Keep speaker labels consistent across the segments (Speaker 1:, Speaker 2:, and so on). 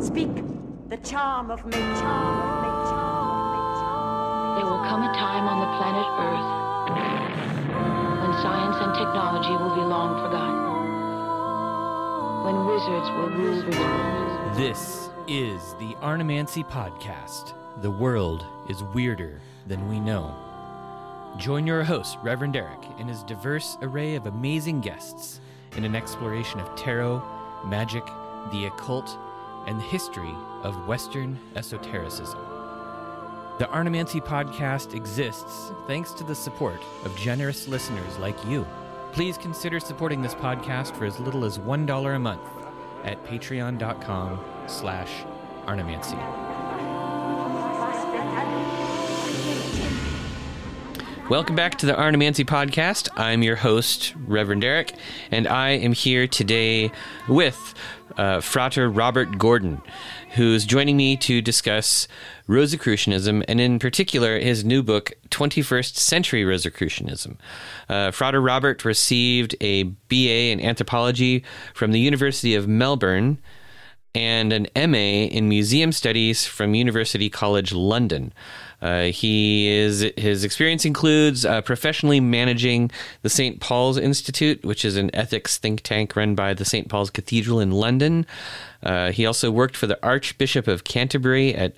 Speaker 1: Speak the charm of me, charm of me, charm of
Speaker 2: There will come a time on the planet Earth when science and technology will be long forgotten. When wizards will rule the world.
Speaker 3: This is the Arnemancy Podcast. The world is weirder than we know. Join your host, Reverend Eric, and his diverse array of amazing guests in an exploration of tarot, magic, the occult, and the history of Western esotericism. The Arnemancy Podcast exists thanks to the support of generous listeners like you. Please consider supporting this podcast for as little as $1 a month at patreon.com slash arnemancy. Welcome back to the Arnemancy Podcast. I'm your host, Reverend Eric, and I am here today with uh, Frater Robert Gordon, who's joining me to discuss Rosicrucianism, and in particular, his new book, 21st Century Rosicrucianism. Uh, Frater Robert received a BA in anthropology from the University of Melbourne and an MA in Museum Studies from University College London. Uh, he is his experience includes uh, professionally managing the St. Paul's Institute, which is an ethics think tank run by the St. Paul's Cathedral in London. Uh, he also worked for the Archbishop of Canterbury at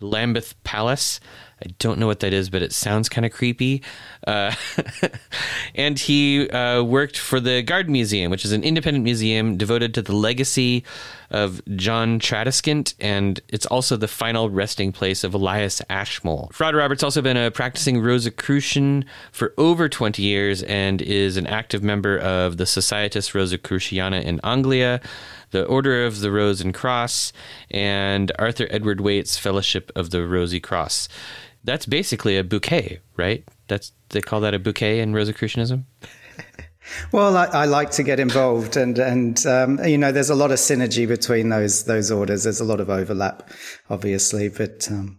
Speaker 3: Lambeth Palace. I don't know what that is, but it sounds kind of creepy. Uh, and he uh, worked for the Garden Museum, which is an independent museum devoted to the legacy of John Tradescant, and it's also the final resting place of Elias Ashmole. Frater Roberts also been a practicing Rosicrucian for over 20 years and is an active member of the Societas Rosicruciana in Anglia, the Order of the Rose and Cross, and Arthur Edward Waite's Fellowship of the Rosy Cross. That's basically a bouquet, right? That's they call that a bouquet in Rosicrucianism.
Speaker 4: Well, I, I, like to get involved, and and um, you know, there's a lot of synergy between those those orders. There's a lot of overlap, obviously, but um,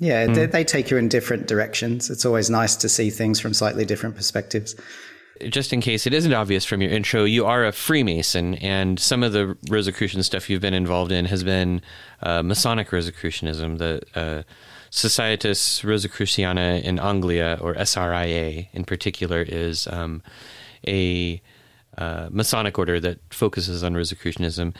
Speaker 4: yeah, mm. they, they, take you in different directions. It's always nice to see things from slightly different perspectives.
Speaker 3: Just in case it isn't obvious from your intro, you are a Freemason, and some of the Rosicrucian stuff you've been involved in has been uh, Masonic Rosicrucianism, the uh, Societas Rosicruciana in Anglia, or SRIA in particular, is. Um, a uh, Masonic order that focuses on Rosicrucianism,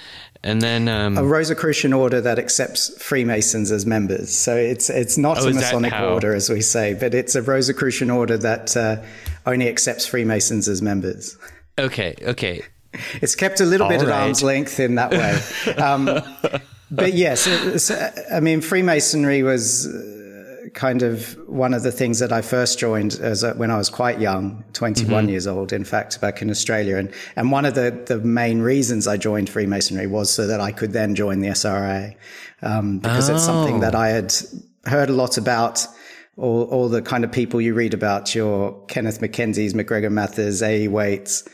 Speaker 3: and then um,
Speaker 4: a Rosicrucian order that accepts Freemasons as members. So it's it's not oh, a Masonic order as we say, but it's a Rosicrucian order that uh, only accepts Freemasons as members.
Speaker 3: Okay, okay.
Speaker 4: It's kept a little All bit right. at arm's length in that way. Um, but yes, I mean Freemasonry was kind of one of the things that I first joined as a, when I was quite young, 21 mm-hmm. years old, in fact, back in Australia. And, and one of the, the main reasons I joined Freemasonry was so that I could then join the SRA, um, because oh. it's something that I had heard a lot about. All, all the kind of people you read about, your Kenneth Mackenzie's, MacGregor Mathers, A. Waites,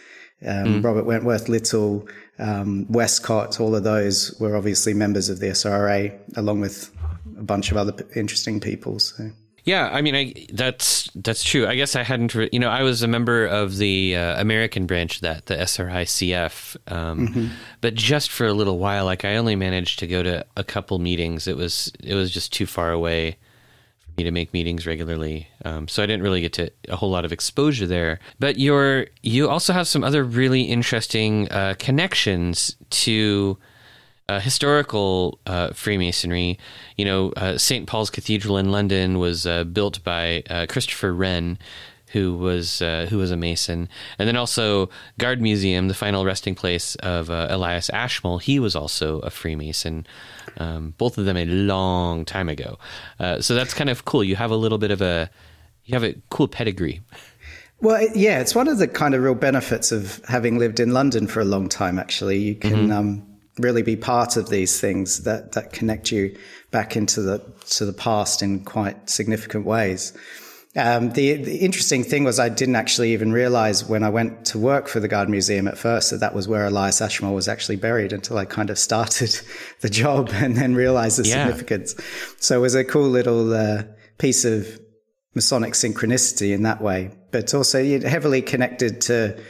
Speaker 4: um, mm. Robert Wentworth Little, um, Westcott, all of those were obviously members of the SRA, along with a bunch of other interesting people. So.
Speaker 3: Yeah, I mean, I, that's that's true. I guess I hadn't, re- you know, I was a member of the uh, American branch that, the SRICF, um, mm-hmm. but just for a little while. Like, I only managed to go to a couple meetings. It was it was just too far away me to make meetings regularly, um, so I didn't really get to a whole lot of exposure there. But you're you also have some other really interesting uh, connections to uh, historical uh, Freemasonry, you know, uh, St. Paul's Cathedral in London was uh, built by uh, Christopher Wren, who was uh, who was a Mason, and then also Garden Museum, the final resting place of Elias Ashmole. He was also a Freemason. Um, both of them a long time ago. so that's kind of cool. You have a little bit of a you have a cool pedigree.
Speaker 4: Well, yeah, it's one of the kind of real benefits of having lived in London for a long time. Actually, you can. Mm-hmm. Um, really be part of these things that, that connect you back into the to the past in quite significant ways. Um, the, the, interesting thing was I didn't actually even realize when I went to work for the Garden Museum at first that that was where Elias Ashmole was actually buried until I kind of started the job and then realized the yeah. significance. So it was a cool little uh, piece of Masonic synchronicity in that way, but also heavily connected to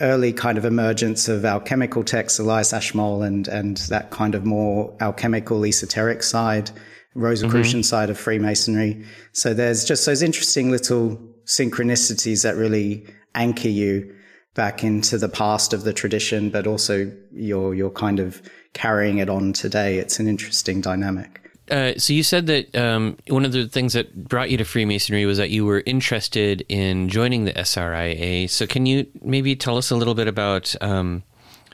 Speaker 4: early kind of emergence of alchemical texts, Elias Ashmole, and and that kind of more alchemical esoteric side, Rosicrucian mm-hmm. side of Freemasonry. So there's just those interesting little synchronicities that really anchor you back into the past of the tradition, but also you're you're kind of carrying it on today. It's an interesting dynamic.
Speaker 3: Uh, so you said that um, one of the things that brought you to Freemasonry was that you were interested in joining the SRIA. So can you maybe tell us a little bit about um,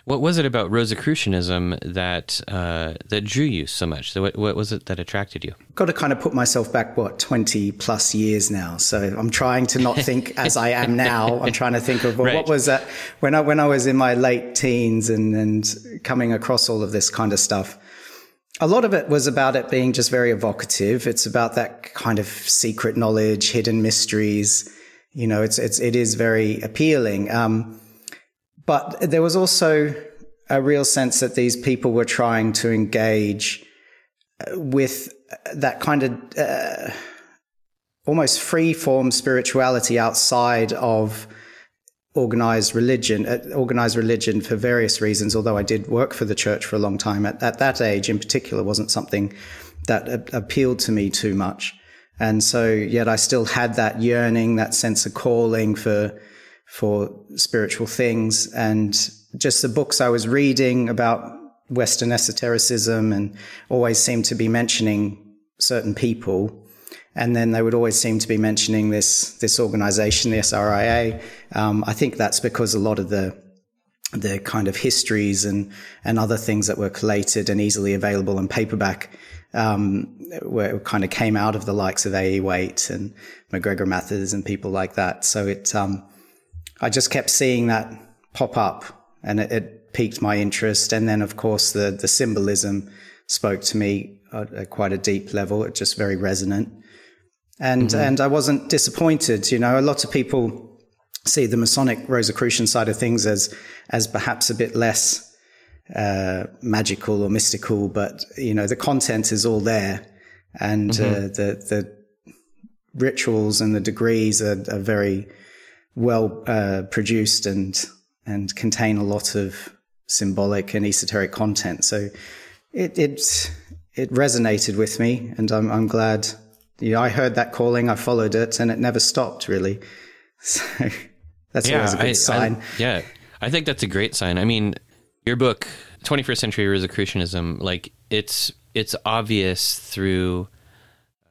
Speaker 3: what was it about Rosicrucianism that uh, that drew you so much? So what, what was it that attracted you?
Speaker 4: Got to kind of put myself back what twenty plus years now. So I'm trying to not think as I am now. I'm trying to think of well, right. what was that when I when I was in my late teens and and coming across all of this kind of stuff a lot of it was about it being just very evocative. It's about that kind of secret knowledge, hidden mysteries. You know, it's it's it is very appealing. Um, but there was also a real sense that these people were trying to engage uh, with that kind of uh, almost free form spirituality outside of organized religion, uh, organized religion for various reasons. Although I did work for the church for a long time, at, at that age in particular, wasn't something that a- appealed to me too much. And so, yet I still had that yearning, that sense of calling for for spiritual things, and just the books I was reading about Western esotericism, and always seemed to be mentioning certain people and then they would always seem to be mentioning this this organization, the SRIA. Um, I think that's because a lot of the the kind of histories and and other things that were collated and easily available in paperback um, were kind of came out of the likes of A.E. Waite and MacGregor Mathers and people like that. So it um, I just kept seeing that pop up, and it, it, piqued my interest. And then, of course, the the symbolism spoke to me at, at quite a deep level. It just very resonant and mm-hmm. and I wasn't disappointed. You know, a lot of people see the Masonic Rosicrucian side of things as as perhaps a bit less uh, magical or mystical, but you know, the content is all there, and mm-hmm. uh, the the rituals and the degrees are, are very well uh, produced and and contain a lot of symbolic and esoteric content. So it it it resonated with me, and I'm I'm glad you know, I heard that calling, I followed it, and it never stopped really. So that's yeah, always a good I, sign.
Speaker 3: I, yeah, I think that's a great sign. I mean, your book, 21st Century Rosicrucianism, like it's it's obvious through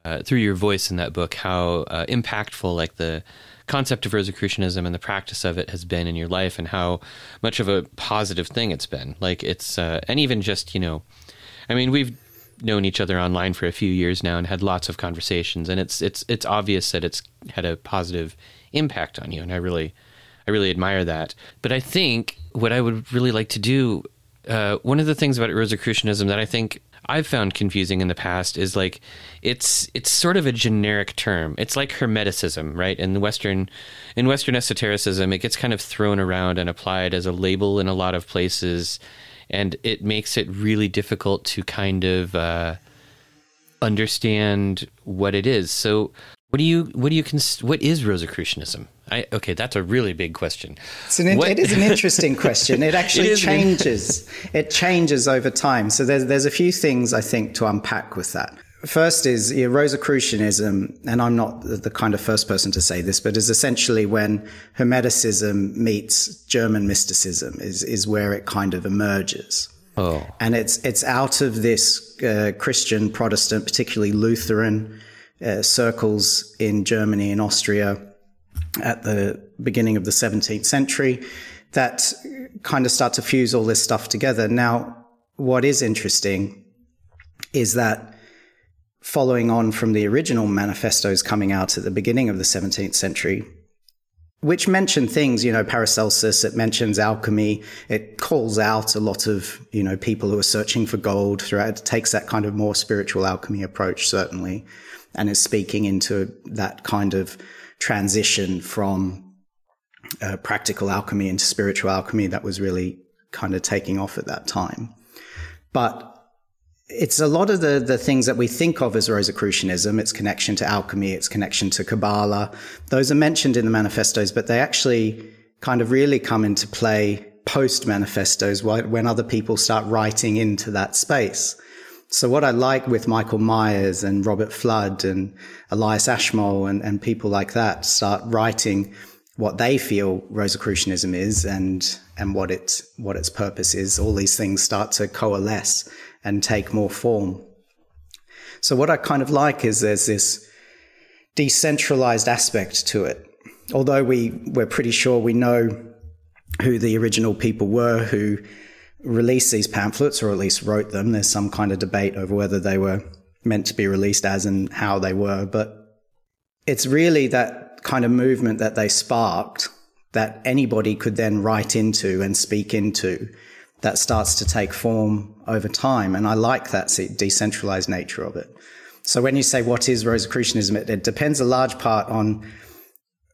Speaker 3: uh, through your voice in that book how uh, impactful like the concept of Rosicrucianism and the practice of it has been in your life, and how much of a positive thing it's been. Like it's uh, and even just you know, I mean, we've known each other online for a few years now and had lots of conversations, and it's it's it's obvious that it's had a positive impact on you, and I really I really admire that. But I think what I would really like to do, uh, one of the things about Rosicrucianism that I think I've found confusing in the past is like it's it's sort of a generic term. It's like Hermeticism, right? In the Western in Western esotericism, it gets kind of thrown around and applied as a label in a lot of places and it makes it really difficult to kind of uh, understand what it is. So, what do you what do you cons- what is Rosicrucianism? I, okay, that's a really big question.
Speaker 4: It's an, it is an interesting question. It actually it changes. it changes over time. So there's there's a few things I think to unpack with that. First is you know, Rosicrucianism, and I'm not the kind of first person to say this, but is essentially when Hermeticism meets German mysticism is, is where it kind of emerges.
Speaker 3: Oh.
Speaker 4: And it's, it's out of this uh, Christian, Protestant, particularly Lutheran uh, circles in Germany and Austria at the beginning of the 17th century that kind of start to fuse all this stuff together. Now, what is interesting is that following on from the original manifestos coming out at the beginning of the 17th century, which mention things, you know, Paracelsus, it mentions alchemy, it calls out a lot of, you know, people who are searching for gold throughout, it takes that kind of more spiritual alchemy approach, certainly, and is speaking into that kind of transition from uh, practical alchemy into spiritual alchemy that was really kind of taking off at that time. But it's a lot of the, the things that we think of as Rosicrucianism, its connection to alchemy, its connection to Kabbalah. Those are mentioned in the manifestos, but they actually kind of really come into play post manifestos when other people start writing into that space. So what I like with Michael Maier and Robert Fludd and Elias Ashmole and, and people like that start writing what they feel Rosicrucianism is and and what it what its purpose is. All these things start to coalesce and take more form. So what I kind of like is there's this decentralized aspect to it. Although we we're pretty sure we know who the original people were who released these pamphlets or at least wrote them. There's some kind of debate over whether they were meant to be released as and how they were, but it's really that kind of movement that they sparked that anybody could then write into and speak into that starts to take form over time. And I like that decentralized nature of it. So when you say what is Rosicrucianism, it, it depends a large part on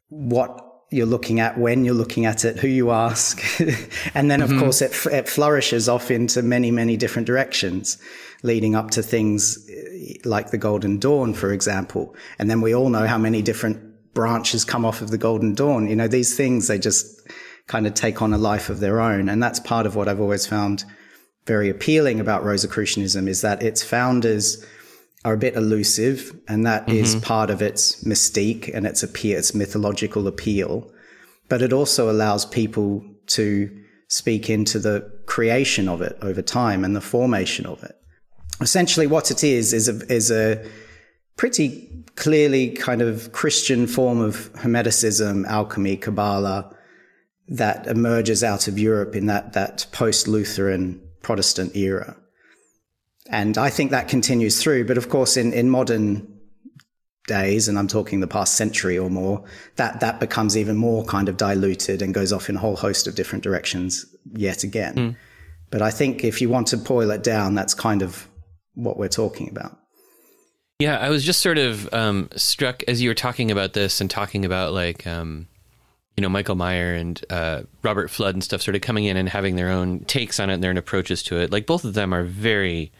Speaker 4: what you're looking at, when you're looking at it, who you ask. and then, of mm-hmm. course, it, it flourishes off into many, many different directions, leading up to things eh, like the Golden Dawn, for example. And then we all know how many different branches come off of the Golden Dawn. You know, these things, they just kind of take on a life of their own. And that's part of what I've always found very appealing about Rosicrucianism is that its founders are a bit elusive, and that mm-hmm. is part of its mystique and its appeal, its mythological appeal. But it also allows people to speak into the creation of it over time and the formation of it. Essentially, what it is is a, is a pretty clearly kind of Christian form of Hermeticism, alchemy, Kabbalah that emerges out of Europe in that, that post Lutheran Protestant era. And I think that continues through. But of course, in, in modern days, and I'm talking the past century or more, that, that becomes even more kind of diluted and goes off in a whole host of different directions yet again. Mm. But I think if you want to boil it down, that's kind of what we're talking about.
Speaker 3: Yeah, I was just sort of um, struck as you were talking about this and talking about like, um, you know, Michael Maier and uh, Robert Fludd and stuff sort of coming in and having their own takes on it and their own approaches to it. Like both of them are very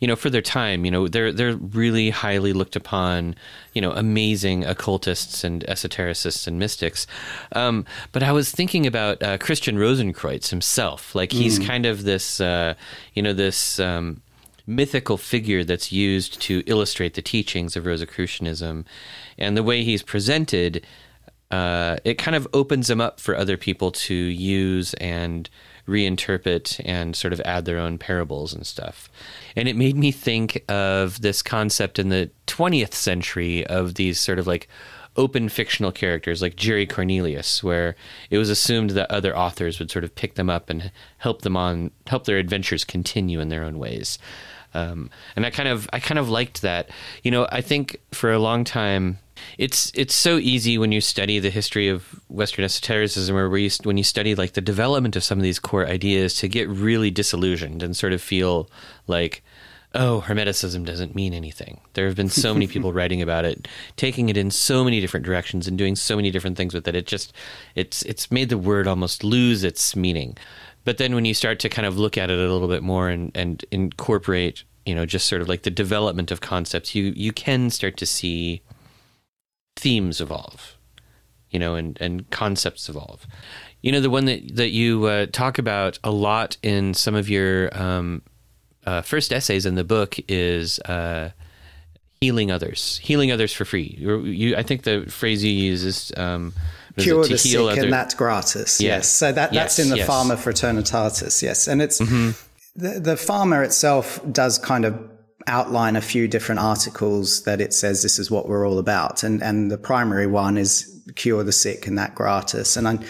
Speaker 3: you know, for their time, you know, they're they're really highly looked upon, you know, amazing occultists and esotericists and mystics. Um, but I was thinking about uh, Christian Rosenkreuz himself. Like he's mm. kind of this, uh, you know, this. Um, mythical figure that's used to illustrate the teachings of Rosicrucianism. And the way he's presented, uh, it kind of opens him up for other people to use and reinterpret and sort of add their own parables and stuff. And it made me think of this concept in the 20th century of these sort of like open fictional characters like Jerry Cornelius, where it was assumed that other authors would sort of pick them up and help them on, help their adventures continue in their own ways. Um, and I kind of, I kind of liked that. You know, I think for a long time, it's it's so easy when you study the history of Western esotericism, or where you, when you study like the development of some of these core ideas, to get really disillusioned and sort of feel like, oh, Hermeticism doesn't mean anything. There have been so many people writing about it, taking it in so many different directions and doing so many different things with it. It just it's it's made the word almost lose its meaning. But then when you start to kind of look at it a little bit more and, and incorporate, you know, just sort of like the development of concepts, you you can start to see themes evolve, you know, and, and concepts evolve. You know, the one that, that you uh, talk about a lot in some of your um, uh, first essays in the book is uh, healing others, healing others for free. You, I think the phrase you use is um,
Speaker 4: cure the sick and that's gratis. Yes, yes. so that that's yes, in the yes. Fama Fraternitatis. Yes, and it's mm-hmm. the the Fama itself does kind of outline a few different articles that it says this is what we're all about. And, and the primary one is cure the sick and that gratis. And I'm,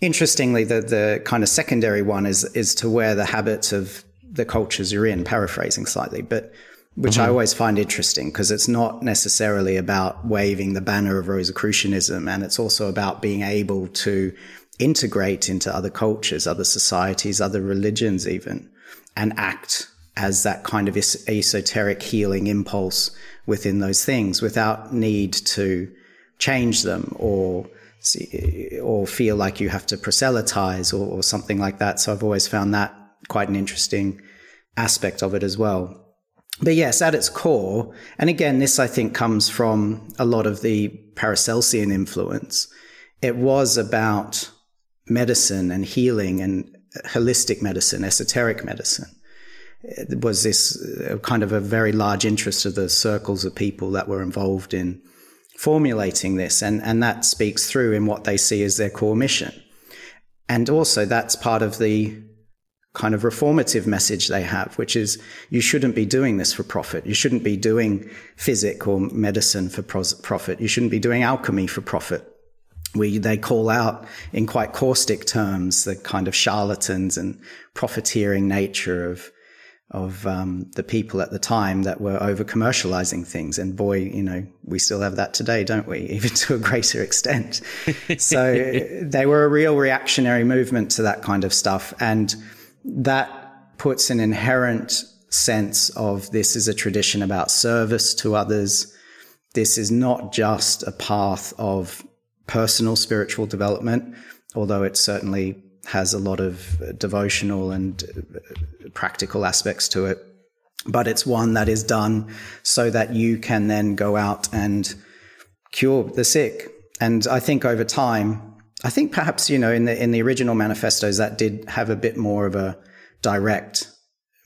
Speaker 4: interestingly, the, the kind of secondary one is, is to wear the habits of the cultures you're in, paraphrasing slightly, but which mm-hmm. I always find interesting because it's not necessarily about waving the banner of Rosicrucianism. And it's also about being able to integrate into other cultures, other societies, other religions, even, and act as that kind of esoteric healing impulse within those things without need to change them or or feel like you have to proselytize or, or something like that. So I've always found that quite an interesting aspect of it as well. But yes, at its core, and again, this I think comes from a lot of the Paracelsian influence. It was about medicine and healing and holistic medicine, esoteric medicine. It was this uh, kind of a very large interest of the circles of people that were involved in formulating this. And, and that speaks through in what they see as their core mission. And also that's part of the kind of reformative message they have, which is you shouldn't be doing this for profit. You shouldn't be doing physic or medicine for profit. You shouldn't be doing alchemy for profit. We, they call out in quite caustic terms the kind of charlatans and profiteering nature of of um, the people at the time that were over commercializing things. And boy, you know, we still have that today, don't we? Even to a greater extent. so they were a real reactionary movement to that kind of stuff. And that puts an inherent sense of this is a tradition about service to others. This is not just a path of personal spiritual development, although it certainly has a lot of devotional and uh, practical aspects to it. But it's one that is done so that you can then go out and cure the sick. And I think over time, I think perhaps, you know, in the, in the original manifestos, that did have a bit more of a direct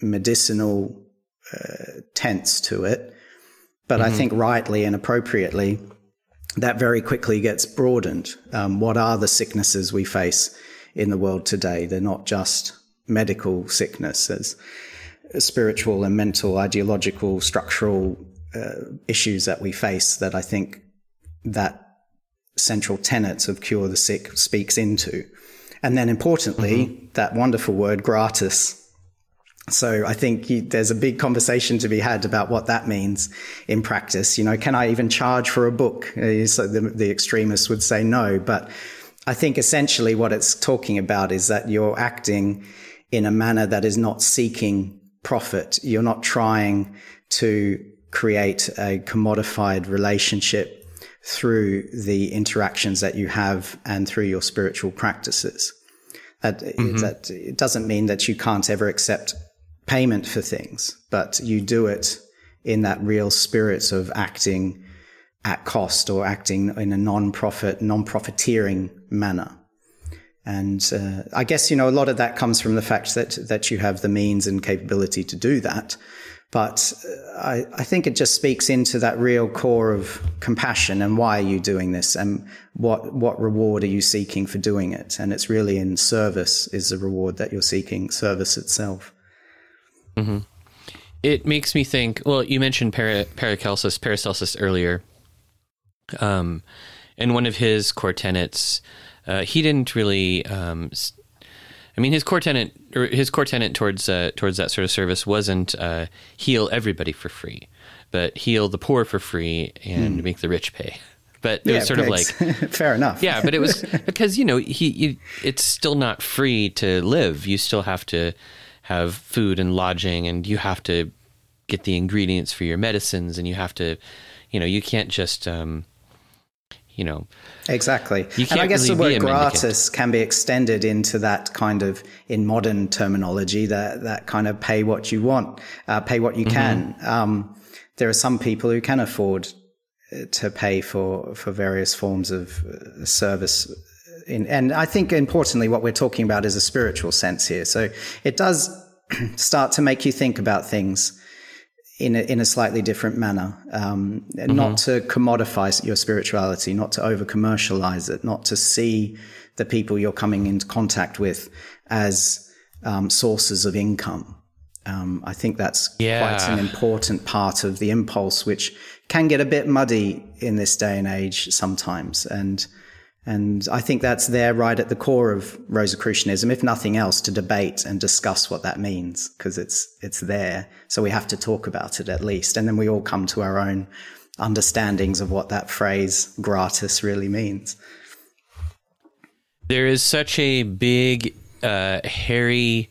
Speaker 4: medicinal uh, tense to it. But mm-hmm. I think rightly and appropriately, that very quickly gets broadened. Um, what are the sicknesses we face in the world today? They're not just medical sicknesses, spiritual and mental, ideological, structural uh, issues that we face that I think that central tenets of cure the sick speaks into. And then importantly, mm-hmm. that wonderful word gratis. So I think you, there's a big conversation to be had about what that means in practice. You know, can I even charge for a book? Uh, so the, the extremists would say no, but I think essentially what it's talking about is that you're acting in a manner that is not seeking profit. You're not trying to create a commodified relationship through the interactions that you have and through your spiritual practices. That, mm-hmm. that it doesn't mean that you can't ever accept payment for things, but you do it in that real spirit of acting at cost or acting in a non-profit, non-profiteering manner. And uh, I guess you know a lot of that comes from the fact that that you have the means and capability to do that. But uh, I, I, think it just speaks into that real core of compassion and why are you doing this and what what reward are you seeking for doing it? And it's really in service is the reward that you're seeking, service itself.
Speaker 3: Mm-hmm. It makes me think. Well, you mentioned para, Paracelsus, Paracelsus earlier. Um, and one of his core tenets uh, he didn't really. Um, I mean, his core tenant, or his core tenet towards uh, towards that sort of service wasn't uh, heal everybody for free, but heal the poor for free and mm. make the rich pay. But it yeah, was sort pigs. of
Speaker 4: like fair enough.
Speaker 3: yeah, but it was because you know he, he it's still not free to live. You still have to have food and lodging, and you have to get the ingredients for your medicines, and you have to, you know, you can't just um, you know.
Speaker 4: Exactly. and I guess really the word gratis can be extended into that kind of, in modern terminology, that, that kind of pay what you want, uh, pay what you mm-hmm. can. Um, there are some people who can afford uh, to pay for, for various forms of uh, service. In, and I think importantly, what we're talking about is a spiritual sense here. So it does start to make you think about things in a, in a slightly different manner, um, mm-hmm. not to commodify your spirituality, not to over commercialize it, not to see the people you're coming into contact with as um, sources of income. Um, I think that's yeah. quite an important part of the impulse, which can get a bit muddy in this day and age sometimes. And and I think that's there right at the core of Rosicrucianism, if nothing else, to debate and discuss what that means, because it's, it's there. So we have to talk about it at least. And then we all come to our own understandings of what that phrase gratis really means.
Speaker 3: There is such a big, uh, hairy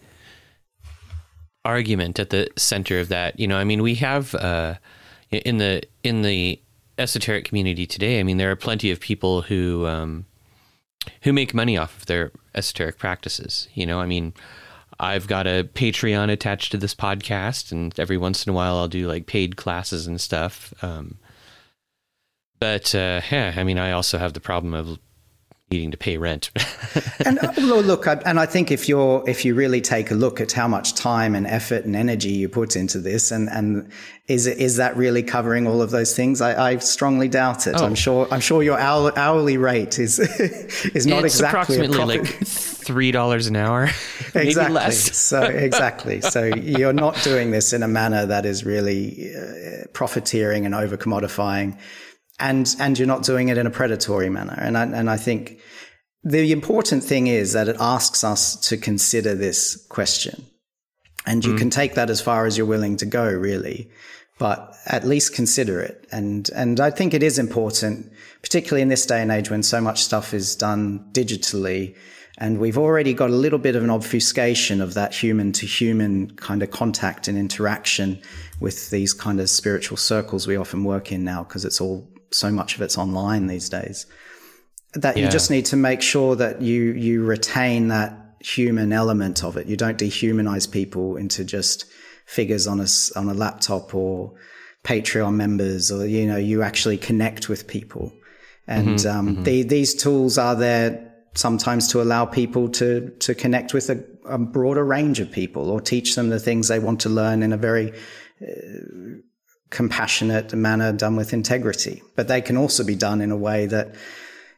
Speaker 3: argument at the center of that. You know, I mean, we have, uh, in the, in the, esoteric community today, I mean, there are plenty of people who um, who make money off of their esoteric practices. You know, I mean, I've got a Patreon attached to this podcast, and every once in a while, I'll do like paid classes and stuff. Um, but uh, yeah, I mean, I also have the problem of needing to pay rent.
Speaker 4: and uh, well, look, I, and I think if you're if you really take a look at how much time and effort and energy you put into this, and and is is that really covering all of those things? I, I strongly doubt it. Oh. I'm sure I'm sure your hour, hourly rate is is not
Speaker 3: it's
Speaker 4: exactly
Speaker 3: approximately like three dollars an hour,
Speaker 4: exactly.
Speaker 3: less.
Speaker 4: so exactly. So you're not doing this in a manner that is really uh, profiteering and over commodifying and and you're not doing it in a predatory manner. And I, and I think the important thing is that it asks us to consider this question, and you mm. can take that as far as you're willing to go, really. But at least consider it, and and I think it is important, particularly in this day and age when so much stuff is done digitally, and we've already got a little bit of an obfuscation of that human to human kind of contact and interaction with these kind of spiritual circles we often work in now because it's all so much of it's online these days that yeah. you just need to make sure that you you retain that human element of it. You don't dehumanize people into just figures on a on a laptop or Patreon members, or you know, you actually connect with people. And mm-hmm, um, mm-hmm. The, these tools are there sometimes to allow people to to connect with a, a, broader range of people, or teach them the things they want to learn in a very uh, compassionate manner done with integrity. But they can also be done in a way that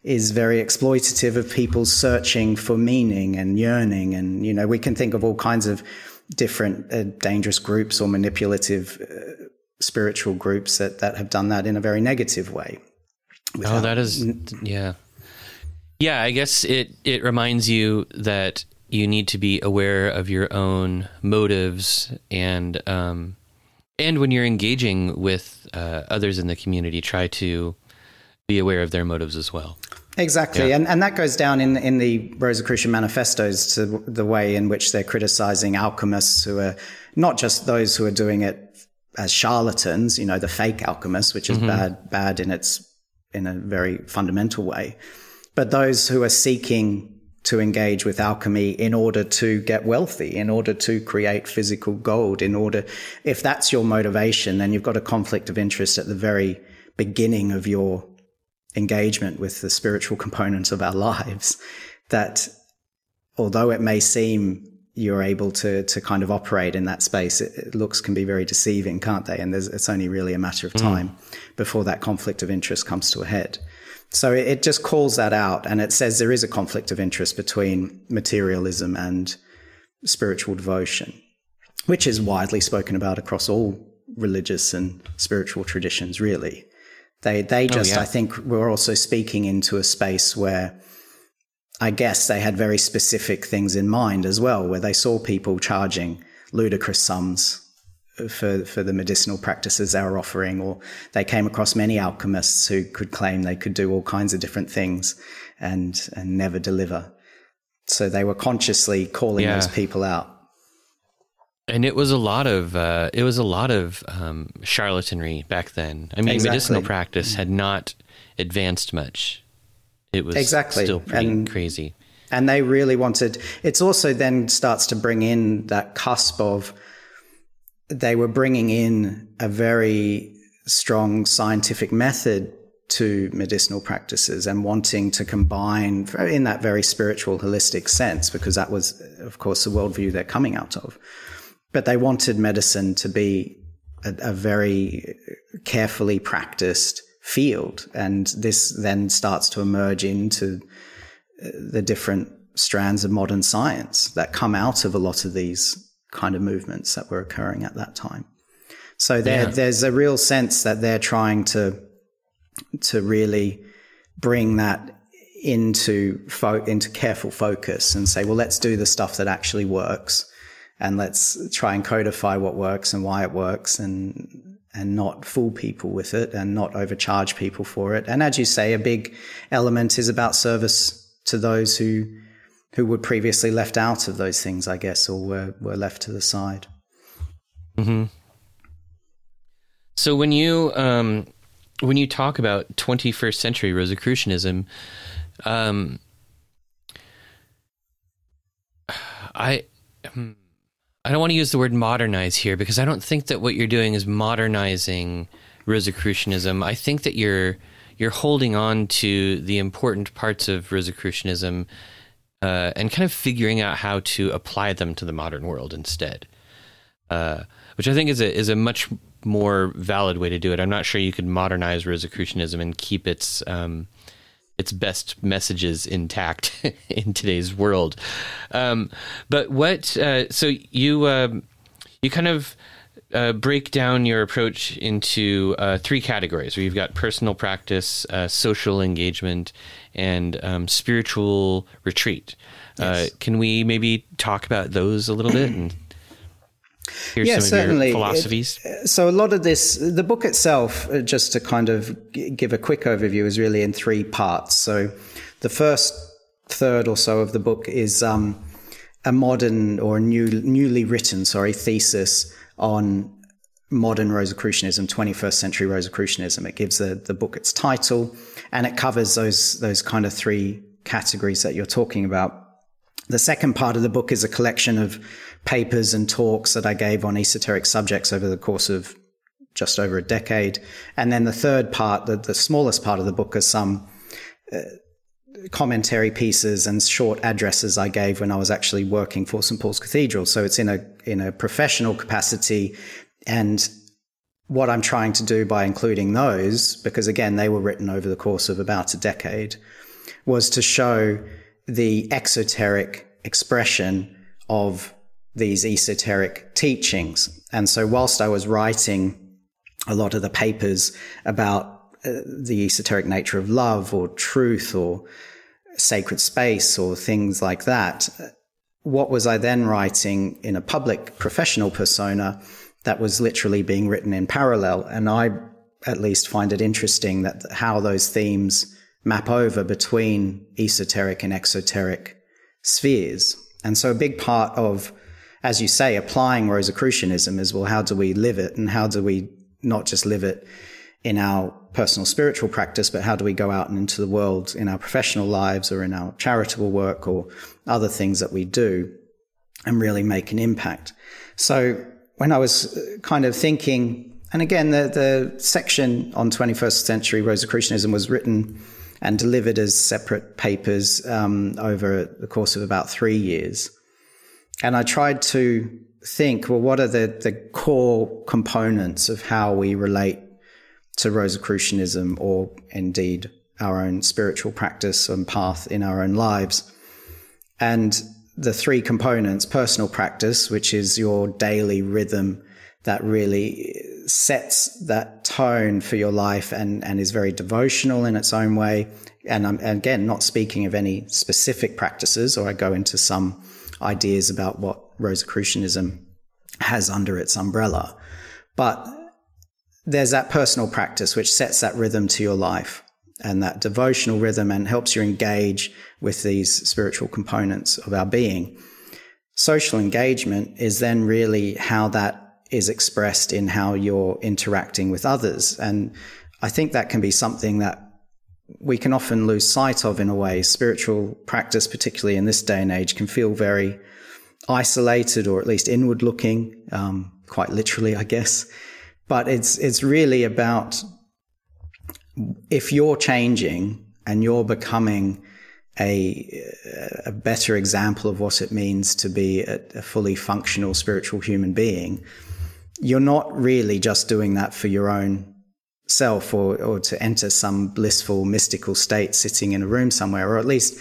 Speaker 4: is very exploitative of people searching for meaning and yearning. And, you know, we can think of all kinds of different uh, dangerous groups or manipulative uh, spiritual groups that, that have done that in a very negative way.
Speaker 3: Oh, that is, yeah. Yeah, I guess it, it reminds you that you need to be aware of your own motives and, um, and when you're engaging with uh, others in the community, try to be aware of their motives as well.
Speaker 4: Exactly, yeah. and and that goes down in in the Rosicrucian manifestos to the way in which they're criticizing alchemists who are not just those who are doing it as charlatans, you know, the fake alchemists, which is mm-hmm. bad bad in its in a very fundamental way, but those who are seeking to engage with alchemy in order to get wealthy, in order to create physical gold, in order, if that's your motivation, then you've got a conflict of interest at the very beginning of your engagement with the spiritual components of our lives. That although it may seem you're able to to kind of operate in that space, it, it looks can be very deceiving, can't they? And it's only really a matter of hmm. time mm. before that conflict of interest comes to a head. So it, just calls that out and it says there is a conflict of interest between materialism and spiritual devotion, which is widely spoken about across all religious and spiritual traditions, really. They, they oh, just, oh, yeah. I think, were also speaking into a space where I guess they had very specific things in mind as well, where they saw people charging ludicrous sums for for the medicinal practices they were offering, or they came across many alchemists who could claim they could do all kinds of different things and and never deliver. So they were consciously calling yeah. those people out.
Speaker 3: And it was a lot of uh, it was a lot of um, charlatanry back then. I mean, exactly. medicinal practice had not advanced much. It was exactly still pretty and, crazy.
Speaker 4: And they really wanted. It's also then starts to bring in that cusp of they were bringing in a very strong scientific method to medicinal practices and wanting to combine in that very spiritual, holistic sense, because that was, of course, the worldview they're coming out of. But they wanted medicine to be a, a very carefully practiced field. And this then starts to emerge into uh, the different strands of modern science that come out of a lot of these kind of movements that were occurring at that time. So there, yeah. there's a real sense that they're trying to to really bring that into fo- into careful focus and say, well, let's do the stuff that actually works, and let's try and codify what works and why it works, and and not fool people with it, and not overcharge people for it. And as you say, a big element is about service to those who who were previously left out of those things, I guess, or were, were left to the side.
Speaker 3: hmm So when you um, when you talk about 21st century Rosicrucianism, um, I I don't want to use the word modernize here because I don't think that what you're doing is modernizing Rosicrucianism. I think that you're you're holding on to the important parts of Rosicrucianism uh, and kind of figuring out how to apply them to the modern world instead, uh, which I think is a is a much more valid way to do it. I'm not sure you could modernize Rosicrucianism and keep its um, its best messages intact in today's world. Um, but what? Uh, so you uh, you kind of uh, break down your approach into uh, three categories where you've got personal practice, uh, social engagement, and um, spiritual retreat. Uh, yes. can we maybe talk about those a little bit and hear yeah, some certainly. of your philosophies?
Speaker 4: It, so a lot of this, the book itself, uh, just to kind of give a quick overview, is really in three parts. So the first third or so of the book is um, a modern or new, newly written, sorry, thesis on modern Rosicrucianism, 21st century Rosicrucianism. It gives the, the book its title and it covers those, those kind of three categories that you're talking about. The second part of the book is a collection of papers and talks that I gave on esoteric subjects over the course of just over a decade. And then the third part, the, the smallest part of the book, are some uh, commentary pieces and short addresses I gave when I was actually working for St Paul's Cathedral. So it's in a in a professional capacity, and what I'm trying to do by including those, because again they were written over the course of about a decade, was to show the exoteric expression of these esoteric teachings. And so whilst I was writing a lot of the papers about uh, the esoteric nature of love or truth or sacred space or things like that. What was I then writing in a public professional persona that was literally being written in parallel? And I at least find it interesting that how those themes map over between esoteric and exoteric spheres. And so a big part of, as you say, applying Rosicrucianism is, well, how do we live it? And how do we not just live it in our personal spiritual practice, but how do we go out and into the world in our professional lives or in our charitable work or other things that we do and really make an impact? So when I was kind of thinking, and again, the, the section on 21st century Rosicrucianism was written and delivered as separate papers um, over the course of about three years. And I tried to think, well, what are the, the core components of how we relate to Rosicrucianism or indeed our own spiritual practice and path in our own lives. And the three components personal practice, which is your daily rhythm that really sets that tone for your life and, and is very devotional in its own way. And I'm again not speaking of any specific practices, or I go into some ideas about what Rosicrucianism has under its umbrella. But there's that personal practice which sets that rhythm to your life and that devotional rhythm and helps you engage with these spiritual components of our being. Social engagement is then really how that is expressed in how you're interacting with others. And I think that can be something that we can often lose sight of in a way. Spiritual practice, particularly in this day and age, can feel very isolated or at least inward looking, um, quite literally, I guess. But it's it's really about if you're changing and you're becoming a, a better example of what it means to be a, a, fully functional spiritual human being, you're not really just doing that for your own self or, or to enter some blissful mystical state sitting in a room somewhere, or at least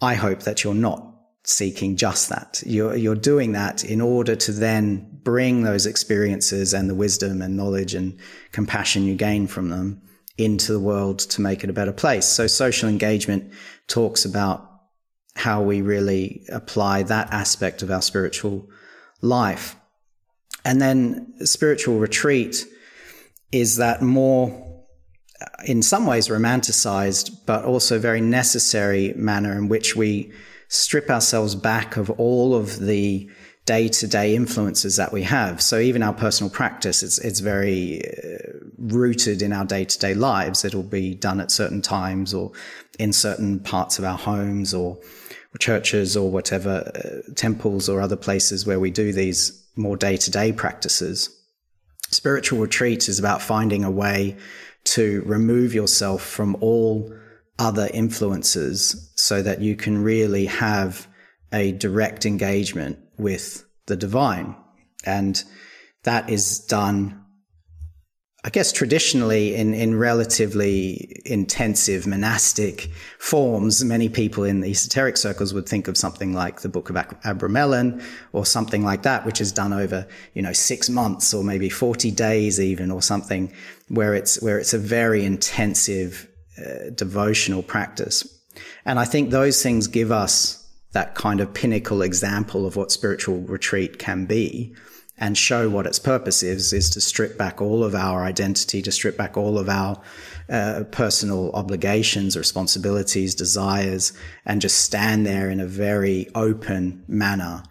Speaker 4: I hope that you're not seeking just that. You're, you're doing that in order to then bring those experiences and the wisdom and knowledge and compassion you gain from them into the world to make it a better place. So social engagement talks about how we really apply that aspect of our spiritual life. And then spiritual retreat is that more uh, in some ways romanticized, but also very necessary manner in which we strip ourselves back of all of the day to day influences that we have. So even our personal practice, it's, it's very uh, rooted in our day to day lives. It'll be done at certain times or in certain parts of our homes or, churches or whatever, uh, temples or other places where we do these more day to day practices. Spiritual retreat is about finding a way to remove yourself from all other influences so that you can really have a direct engagement with the divine. And that is done I guess traditionally in, in relatively intensive monastic forms, many people in the esoteric circles would think of something like the Book of Abramelin or something like that, which is done over, you know, six months or maybe 40 days even or something where it's, where it's a very intensive uh, devotional practice. And I think those things give us that kind of pinnacle example of what spiritual retreat can be and show what its purpose is, is to strip back all of our identity, to strip back all of our uh, personal obligations, responsibilities, desires, and just stand there in a very open manner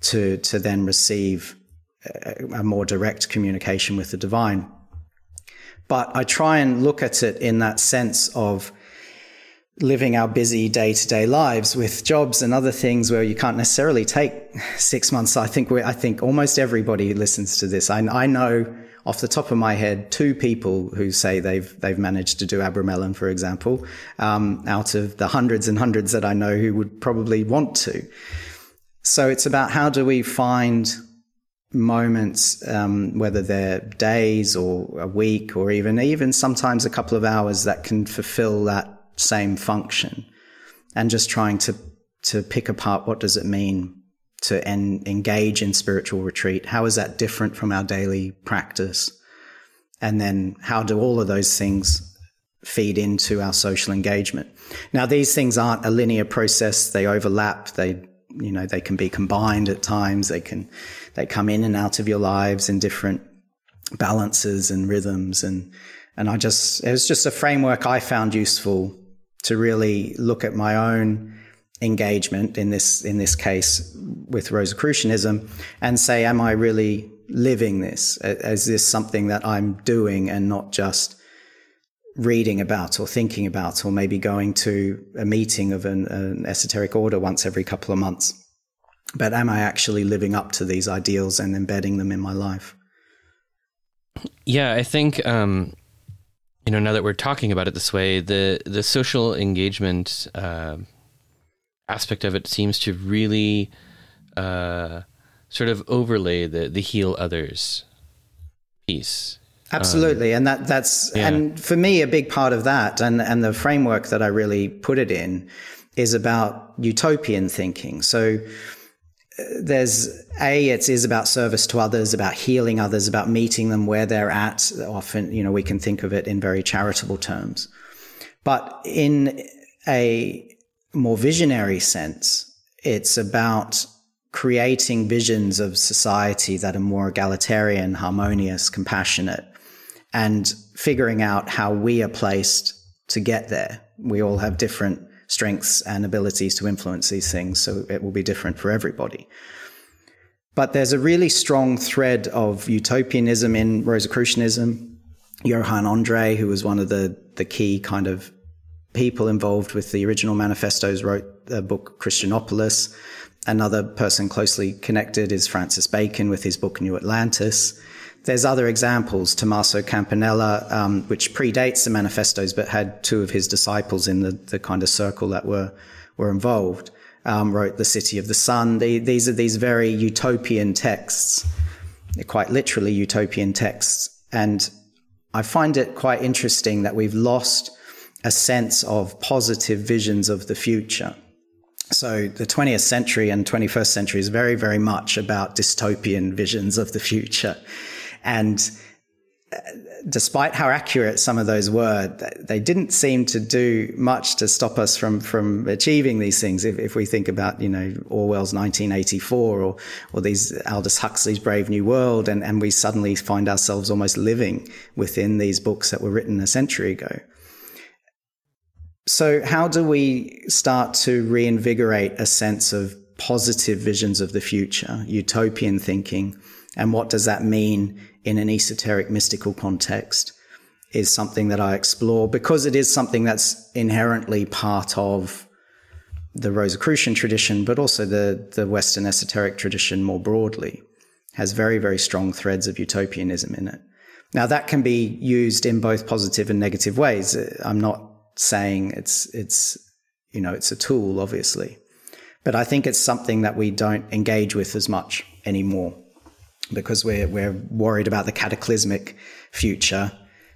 Speaker 4: to, to then receive a, a more direct communication with the divine. But I try and look at it in that sense of living our busy day to day lives with jobs and other things where you can't necessarily take six months. I think we I think almost everybody listens to this. I, I know off the top of my head two people who say they've they've managed to do Abramelin, for example, um, out of the hundreds and hundreds that I know who would probably want to. So it's about how do we find moments, um, whether they're days or a week or even even sometimes a couple of hours that can fulfill that same function. And just trying to to pick apart what does it mean to en- engage in spiritual retreat. How is that different from our daily practice? And then how do all of those things feed into our social engagement? Now these things aren't a linear process. They overlap. They you know they can be combined at times. They can they come in and out of your lives in different balances and rhythms. And and I just it was just a framework I found useful to really look at my own engagement in this in this case with Rosicrucianism and say, am I really living this? Is this something that I'm doing and not just reading about or thinking about, or maybe going to a meeting of an, an esoteric order once every couple of months? But am I actually living up to these ideals and embedding them in my life?
Speaker 3: Yeah, I think um, you know, now that we're talking about it this way, the the social engagement uh, aspect of it seems to really uh, sort of overlay the the heal others piece.
Speaker 4: Absolutely, um, and that that's yeah. and for me a big part of that, and and the framework that I really put it in is about utopian thinking. So there's a it is about service to others about healing others about meeting them where they're at. Often you know we can think of it in very charitable terms. But in a more visionary sense it's about creating visions of society that are more egalitarian harmonious compassionate and figuring out how we are placed to get there. We all have different strengths and abilities to influence these things. So it will be different for everybody. But there's a really strong thread of utopianism in Rosicrucianism. Johann Andreae, who was one of the, the key kind of people involved with the original manifestos, wrote a book, Christianopolis. Another person closely connected is Francis Bacon with his book, New Atlantis. There's other examples. Tommaso Campanella, um, which predates the manifestos, but had two of his disciples in the, the kind of circle that were were involved. Um, wrote The City of the Sun. The, these are these very utopian texts, They're quite literally utopian texts. And I find it quite interesting that we've lost a sense of positive visions of the future. So the 20th century and 21st century is very, very much about dystopian visions of the future. And uh, despite how accurate some of those were, they didn't seem to do much to stop us from from achieving these things. If, if we think about, you know, Orwell's 1984 or or these Aldous Huxley's Brave New World, and, and we suddenly find ourselves almost living within these books that were written a century ago. So, how do we start to reinvigorate a sense of positive visions of the future, utopian thinking? And what does that mean in an esoteric mystical context is something that I explore because it is something that's inherently part of the Rosicrucian tradition, but also the, the Western esoteric tradition more broadly. has very, very strong threads of utopianism in it. Now that can be used in both positive and negative ways. I'm not saying it's, it's, you know, it's a tool, obviously, but I think it's something that we don't engage with as much anymore because we're, we're worried about the cataclysmic future.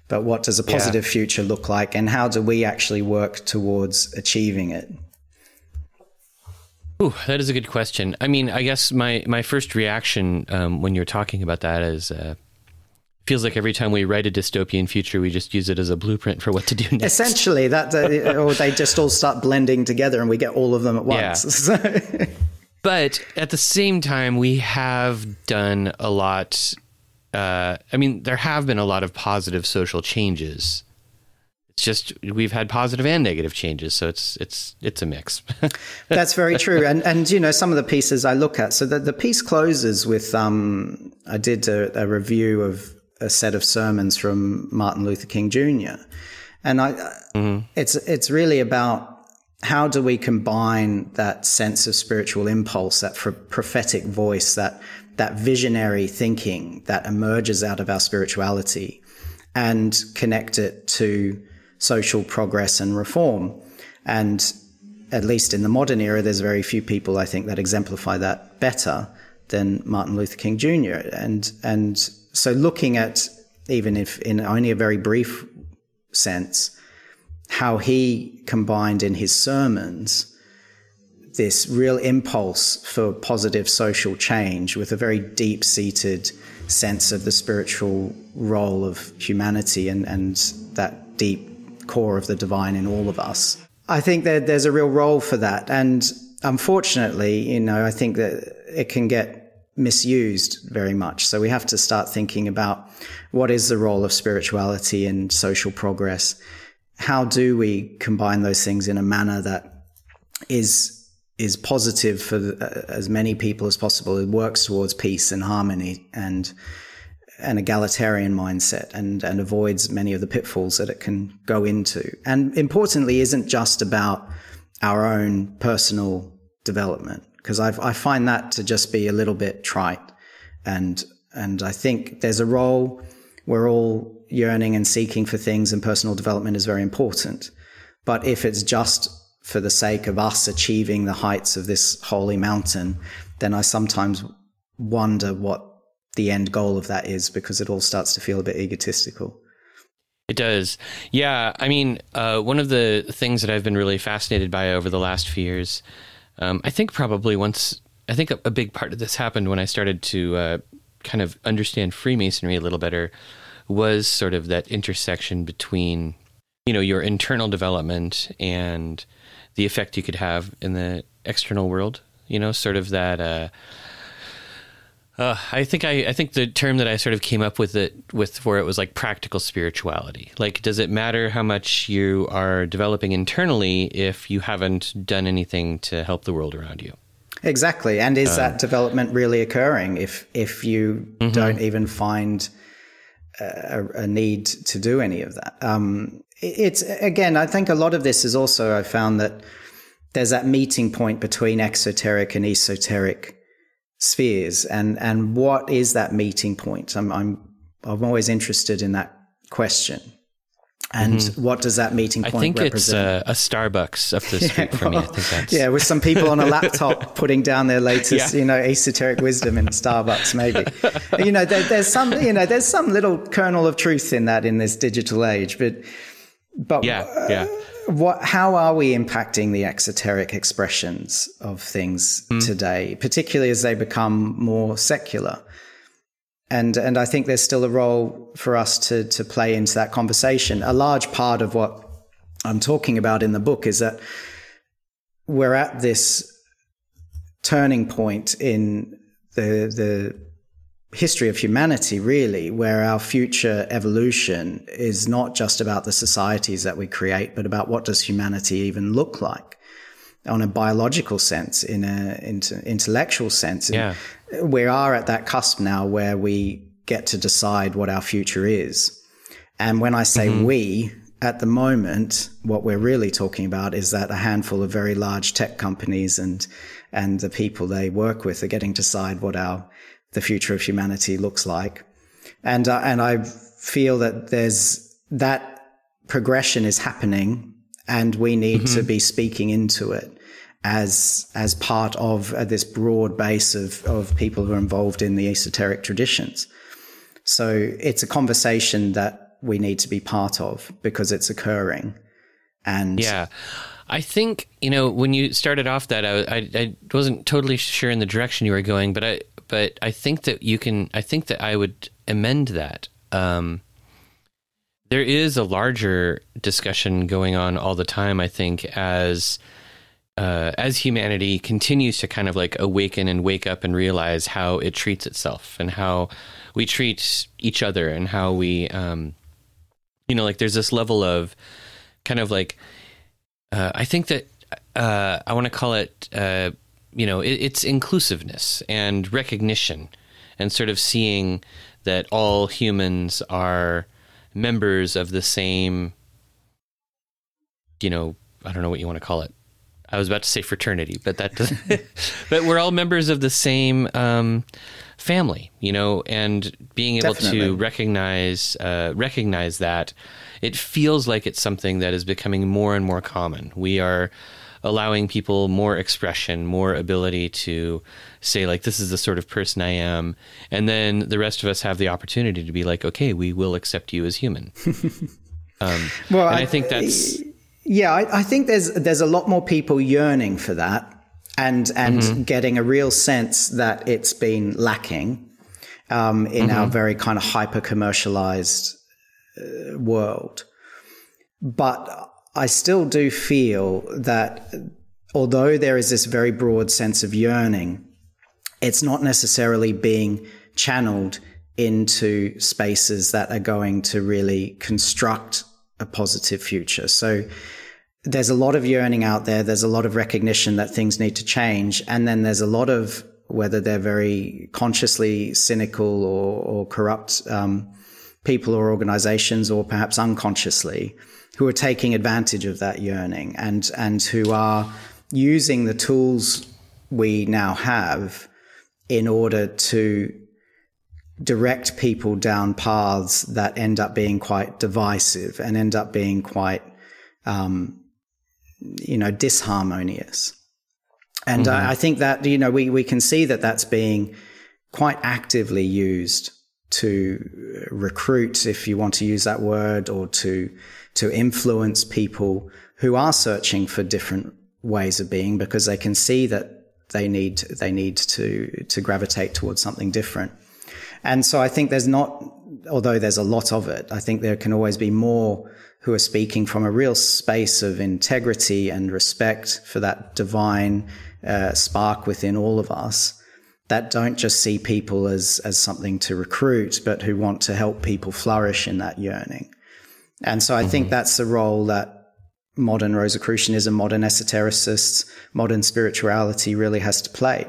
Speaker 4: But what does a positive yeah. future look like and how do we actually work towards achieving it?
Speaker 3: Ooh, that is a good question. I mean, I guess my, my first reaction um, when you're talking about that is uh, feels like every time we write a dystopian future, we just use it as a blueprint for what to do next.
Speaker 4: Essentially, that uh, or they just all start blending together, and we get all of them at once.
Speaker 3: Yeah. But at the same time, we have done a lot. Uh, I mean, there have been a lot of positive social changes it's just we've had positive and negative changes, so it's it's it's a mix.
Speaker 4: That's very true, and and you know some of the pieces I look at. So the the piece closes with um, I did a, a review of a set of sermons from Martin Luther King Jr. And I, mm-hmm. it's it's really about how do we combine that sense of spiritual impulse, that prophetic voice, that that visionary thinking that emerges out of our spirituality, and connect it to social progress and reform. And at least in the modern era, there's very few people I think that exemplify that better than Martin Luther King Jr. And and so looking at even if in only a very brief sense, how he combined in his sermons this real impulse for positive social change with a very deep seated sense of the spiritual role of humanity and, and that deep core of the divine in all of us. I think that there's a real role for that. And unfortunately, you know, I think that it can get misused very much. So we have to start thinking about what is the role of spirituality in social progress? How do we combine those things in a manner that is is positive for the, as many people as possible? It works towards peace and harmony and an egalitarian mindset and, and avoids many of the pitfalls that it can go into. And importantly, isn't just about our own personal development, because I find that to just be a little bit trite. And, and I think there's a role we're all yearning and seeking for things and personal development is very important. But if it's just for the sake of us achieving the heights of this holy mountain, then I sometimes wonder what the end goal of that is because it all starts to feel a bit egotistical.
Speaker 3: It does. Yeah. I mean, uh, one of the things that I've been really fascinated by over the last few years, um, I think probably once, I think a, a, big part of this happened when I started to uh, kind of understand Freemasonry a little better, was sort of that intersection between, you know, your internal development and the effect you could have in the external world. You know, sort of that. Uh, uh, I think I, I think the term that I sort of came up with it with for it was like practical spirituality. Like, does it matter how much you are developing internally if you haven't done anything to help the world around you?
Speaker 4: Exactly, and is uh, that development really occurring if if you mm-hmm. don't even find a, a, need to do any of that? Um, it's again, I think a lot of this is also I found that there's that meeting point between exoteric and esoteric spheres and and what is that meeting point i'm i'm i'm always interested in that question and mm-hmm. what does that meeting point I
Speaker 3: think
Speaker 4: represent?
Speaker 3: it's a, a Starbucks up the street yeah, from me. I think that's
Speaker 4: yeah, with some people on a laptop putting down their latest, yeah. you know, esoteric wisdom in Starbucks. Maybe, you know, there, there's some, you know, there's some little kernel of truth in that in this digital age. But, but
Speaker 3: yeah, uh, yeah
Speaker 4: what how are we impacting the exoteric expressions of things mm. today particularly as they become more secular and and I think there's still a role for us to to play into that conversation. A large part of what I'm talking about in the book is that we're at this turning point in the the history of humanity, really, where our future evolution is not just about the societies that we create, but about what does humanity even look like on a biological sense, in a intellectual sense.
Speaker 3: Yeah.
Speaker 4: We are at that cusp now where we get to decide what our future is. And when I say mm-hmm. we, at the moment, what we're really talking about is that a handful of very large tech companies and and the people they work with are getting to decide what our the future of humanity looks like. And, uh, and I feel that there's that progression is happening and we need mm-hmm. to be speaking into it as as part of uh, this broad base of of people who are involved in the esoteric traditions. So it's a conversation that we need to be part of because it's occurring. And
Speaker 3: yeah, I think you know when you started off that I, I, I wasn't totally sure in the direction you were going, but I but I think that you can. I think that I would amend that. Um, there is a larger discussion going on all the time. I think as uh, as humanity continues to kind of like awaken and wake up and realize how it treats itself and how we treat each other and how we, um, you know, like there's this level of kind of like, uh, I think that uh, I want to call it, uh, you know, it, it's inclusiveness and recognition and sort of seeing that all humans are members of the same, you know, I don't know what you want to call it. I was about to say fraternity, but that doesn't. but we're all members of the same um, family, you know, and being able Definitely. to recognize uh, recognize that it feels like it's something that is becoming more and more common. We are allowing people more expression, more ability to say like this is the sort of person I am, and then the rest of us have the opportunity to be like, okay, we will accept you as human. um, well, I, I, think that's
Speaker 4: yeah, I, I, think there's there's a lot more people yearning for that, and and mm-hmm. getting a real sense that it's been lacking um, in mm-hmm. our very kind of hyper commercialized uh, world. But I still do feel that although there is this very broad sense of yearning, it's not necessarily being channeled into spaces that are going to really construct a positive future. So there's a lot of yearning out there. There's a lot of recognition that things need to change. And then there's a lot of, whether they're very consciously cynical or, or corrupt um, people or organizations, or perhaps unconsciously, who are taking advantage of that yearning and, and who are using the tools we now have in order to direct people down paths that end up being quite divisive and end up being quite um, you know, disharmonious. And mm-hmm. I, I think that, you know, we, we can see that that's being quite actively used to recruit, if you want to use that word, or to, to influence people who are searching for different ways of being because they can see that they need, they need to, to gravitate towards something different. And so I think there's not, although there's a lot of it, I think there can always be more who are speaking from a real space of integrity and respect for that divine uh, spark within all of us that don't just see people as, as something to recruit, but who want to help people flourish in that yearning. And so I mm-hmm. think that's the role that modern Rosicrucianism, modern esotericists, modern spirituality really has to play.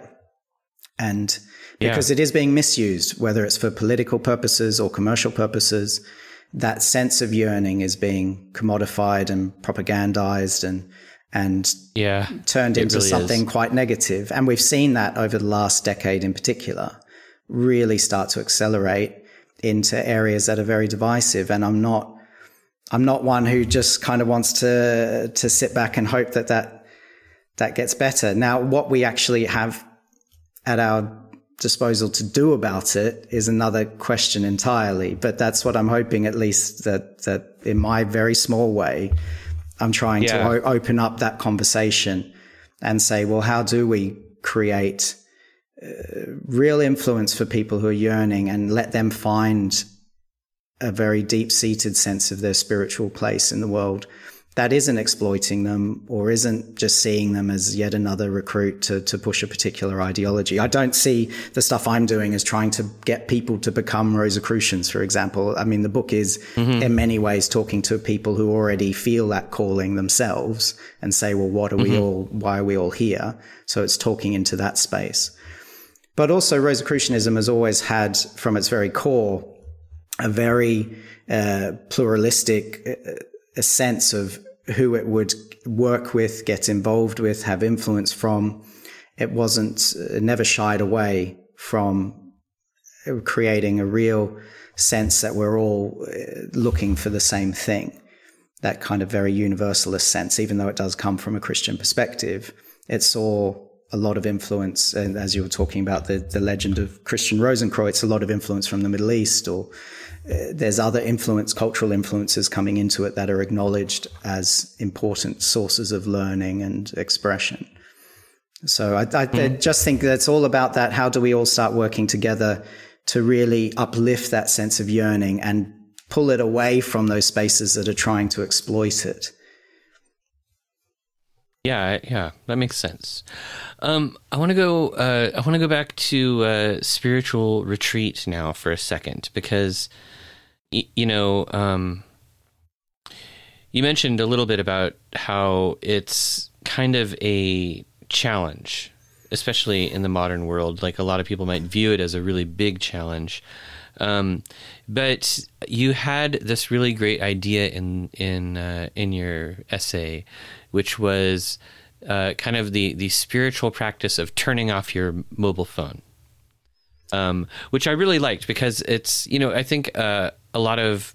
Speaker 4: And because yeah. it is being misused, whether it's for political purposes or commercial purposes, that sense of yearning is being commodified and propagandized and and
Speaker 3: yeah,
Speaker 4: turned into really something is. quite negative. And we've seen that over the last decade in particular really start to accelerate into areas that are very divisive. And I'm not I'm not one who just kind of wants to to sit back and hope that that that gets better. Now, what we actually have at our disposal to do about it is another question entirely. But that's what I'm hoping, at least that that in my very small way, I'm trying yeah. to o- open up that conversation and say, well, how do we create uh, real influence for people who are yearning and let them find a very deep seated sense of their spiritual place in the world that isn't exploiting them or isn't just seeing them as yet another recruit to, to push a particular ideology. I don't see the stuff I'm doing as trying to get people to become Rosicrucians, for example. I mean, the book is mm-hmm. in many ways talking to people who already feel that calling themselves and say, well, what are mm-hmm. we all, why are we all here? So it's talking into that space. But also Rosicrucianism has always had from its very core a very uh, pluralistic uh, a sense of who it would work with, get involved with, have influence from. It wasn't, it never shied away from creating a real sense that we're all uh, looking for the same thing. That kind of very universalist sense, even though it does come from a Christian perspective, it saw a lot of influence. And as you were talking about the, the legend of Christian Rosenkreuz, a lot of influence from the Middle East, or there's other influence, cultural influences coming into it that are acknowledged as important sources of learning and expression. So I, I mm-hmm. just think that it's all about that. How do we all start working together to really uplift that sense of yearning and pull it away from those spaces that are trying to exploit it.
Speaker 3: Yeah, yeah, that makes sense. Um, I want to go. Uh, I want to go back to uh, spiritual retreat now for a second because, you know, um, you mentioned a little bit about how it's kind of a challenge especially in the modern world. Like a lot of people might view it as a really big challenge. Um, but you had this really great idea in in uh, in your essay, which was uh, kind of the the spiritual practice of turning off your mobile phone, um, which I really liked because it's you know I think uh, a lot of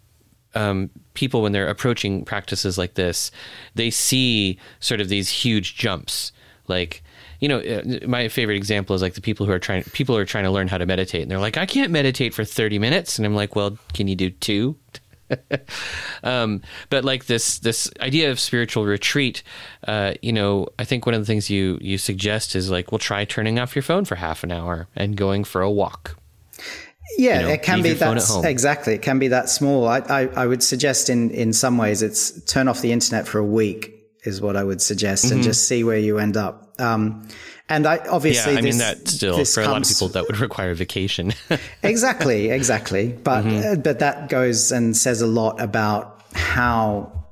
Speaker 3: um, people when they're approaching practices like this, they see sort of these huge jumps, like you know, uh, my favorite example is like the people who are trying people are trying to learn how to meditate, and they're like, I can't meditate for thirty minutes, and I'm like, well, can you do two? um, but like this this idea of spiritual retreat, uh, you know, I think one of the things you you suggest is like, well, try turning off your phone for half an hour and going for a walk.
Speaker 4: Yeah, you know, it can be that exactly. It can be that small. I, I, I would suggest in in some ways it's turn off the internet for a week is what I would suggest, mm-hmm. and just see where you end up. Um, and I obviously,
Speaker 3: yeah, I this, mean that still for a lot of people that would require a vacation.
Speaker 4: exactly, exactly. But mm-hmm. uh, but that goes and says a lot about how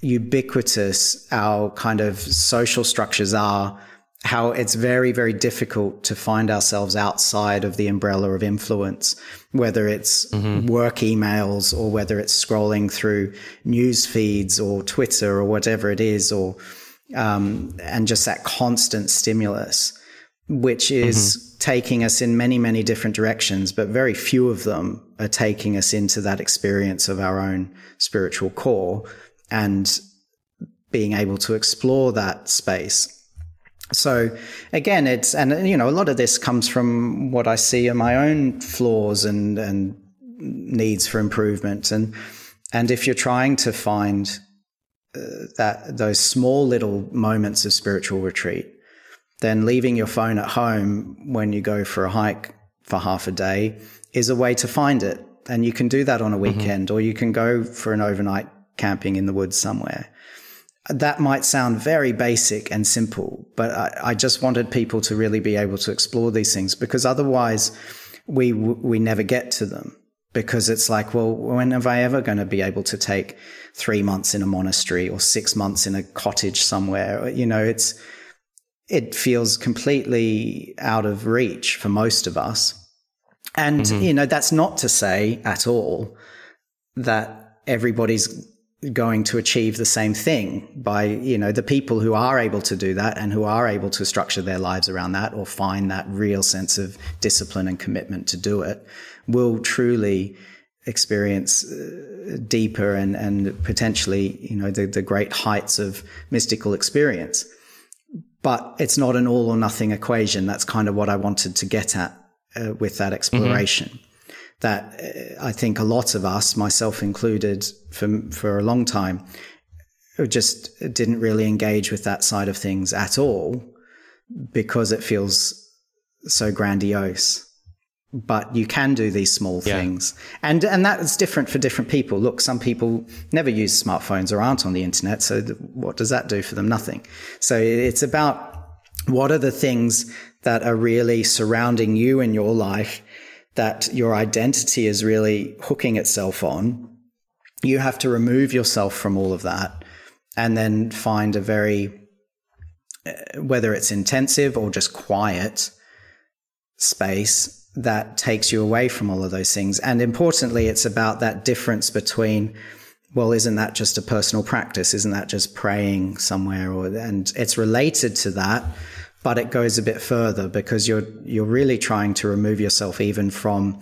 Speaker 4: ubiquitous our kind of social structures are. How it's very, very difficult to find ourselves outside of the umbrella of influence, whether it's mm-hmm. work emails or whether it's scrolling through news feeds or Twitter or whatever it is, or um, and just that constant stimulus, which is mm-hmm. taking us in many, many different directions, but very few of them are taking us into that experience of our own spiritual core and being able to explore that space. So again, it's, and you know, a lot of this comes from what I see in my own flaws and, and needs for improvement. And, and if you're trying to find that those small little moments of spiritual retreat, then leaving your phone at home when you go for a hike for half a day is a way to find it. And you can do that on a mm-hmm. weekend, mm-hmm. or you can go for an overnight camping in the woods somewhere. That might sound very basic and simple, but I, I just wanted people to really be able to explore these things because otherwise we, we never get to them because it's like, well, when am I ever going to be able to take three months in a monastery or six months in a cottage somewhere? You know, it's, it feels completely out of reach for most of us. And, mm-hmm. you know, that's not to say at all that everybody's going to achieve the same thing by, you know, the people who are able to do that and who are able to structure their lives around that or find that real sense of discipline and commitment to do it will truly experience uh, deeper and, and potentially, you know, the, the great heights of mystical experience. But it's not an all or nothing equation. That's kind of what I wanted to get at uh, with that exploration. Mm-hmm. That uh, I think a lot of us, myself included, for, for a long time, just didn't really engage with that side of things at all because it feels so grandiose. But you can do these small yeah. things. And and that's different for different people. Look some people never use smartphones or aren't on the internet so what does that do for them? Nothing. So it's about what are the things that are really surrounding you in your life that your identity is really hooking itself on you have to remove yourself from all of that and then find a very uh, whether it's intensive or just quiet space that takes you away from all of those things. And importantly, it's about that difference between, well, isn't that just a personal practice? Isn't that just praying somewhere? Or, and it's related to that, but it goes a bit further because you're you're really trying to remove yourself even from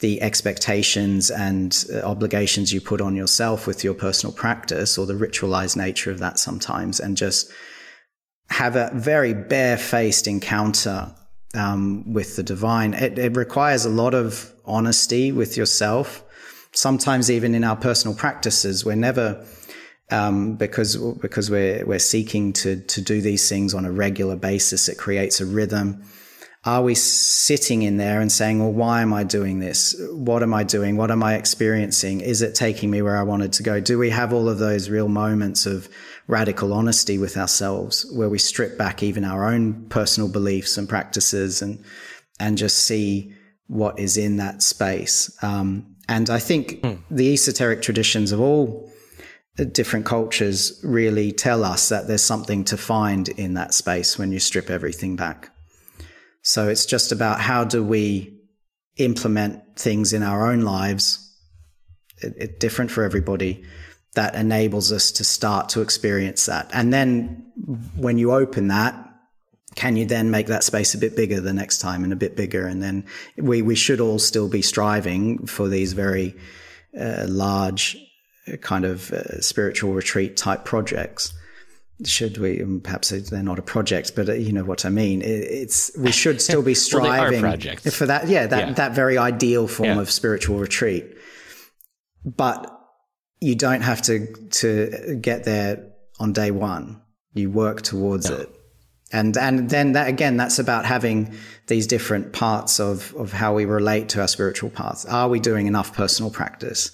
Speaker 4: the expectations and uh, obligations you put on yourself with your personal practice or the ritualized nature of that sometimes and just have a very barefaced encounter um, with the divine. It, it requires a lot of honesty with yourself. Sometimes even in our personal practices, we're never um, because because we're we're seeking to to do these things on a regular basis. It creates a rhythm are we sitting in there and saying, well, why am I doing this? What am I doing? What am I experiencing? Is it taking me where I wanted to go? Do we have all of those real moments of radical honesty with ourselves where we strip back even our own personal beliefs and practices and, and just see what is in that space? Um, and I think mm. the esoteric traditions of all different cultures really tell us that there's something to find in that space when you strip everything back. So it's just about how do we implement things in our own lives, it, it, different for everybody, that enables us to start to experience that. And then when you open that, can you then make that space a bit bigger the next time and a bit bigger? And then we, we should all still be striving for these very uh, large kind of uh, spiritual retreat type projects. Should we um, perhaps they're not a project but uh, you know what i mean. It's we should still be striving
Speaker 3: well,
Speaker 4: for that yeah that yeah. that very ideal form yeah. of spiritual retreat. But you don't have to to get there on day one. You work towards no. it. And and then that again that's about having these different parts of of how we relate to our spiritual path are we doing enough personal practice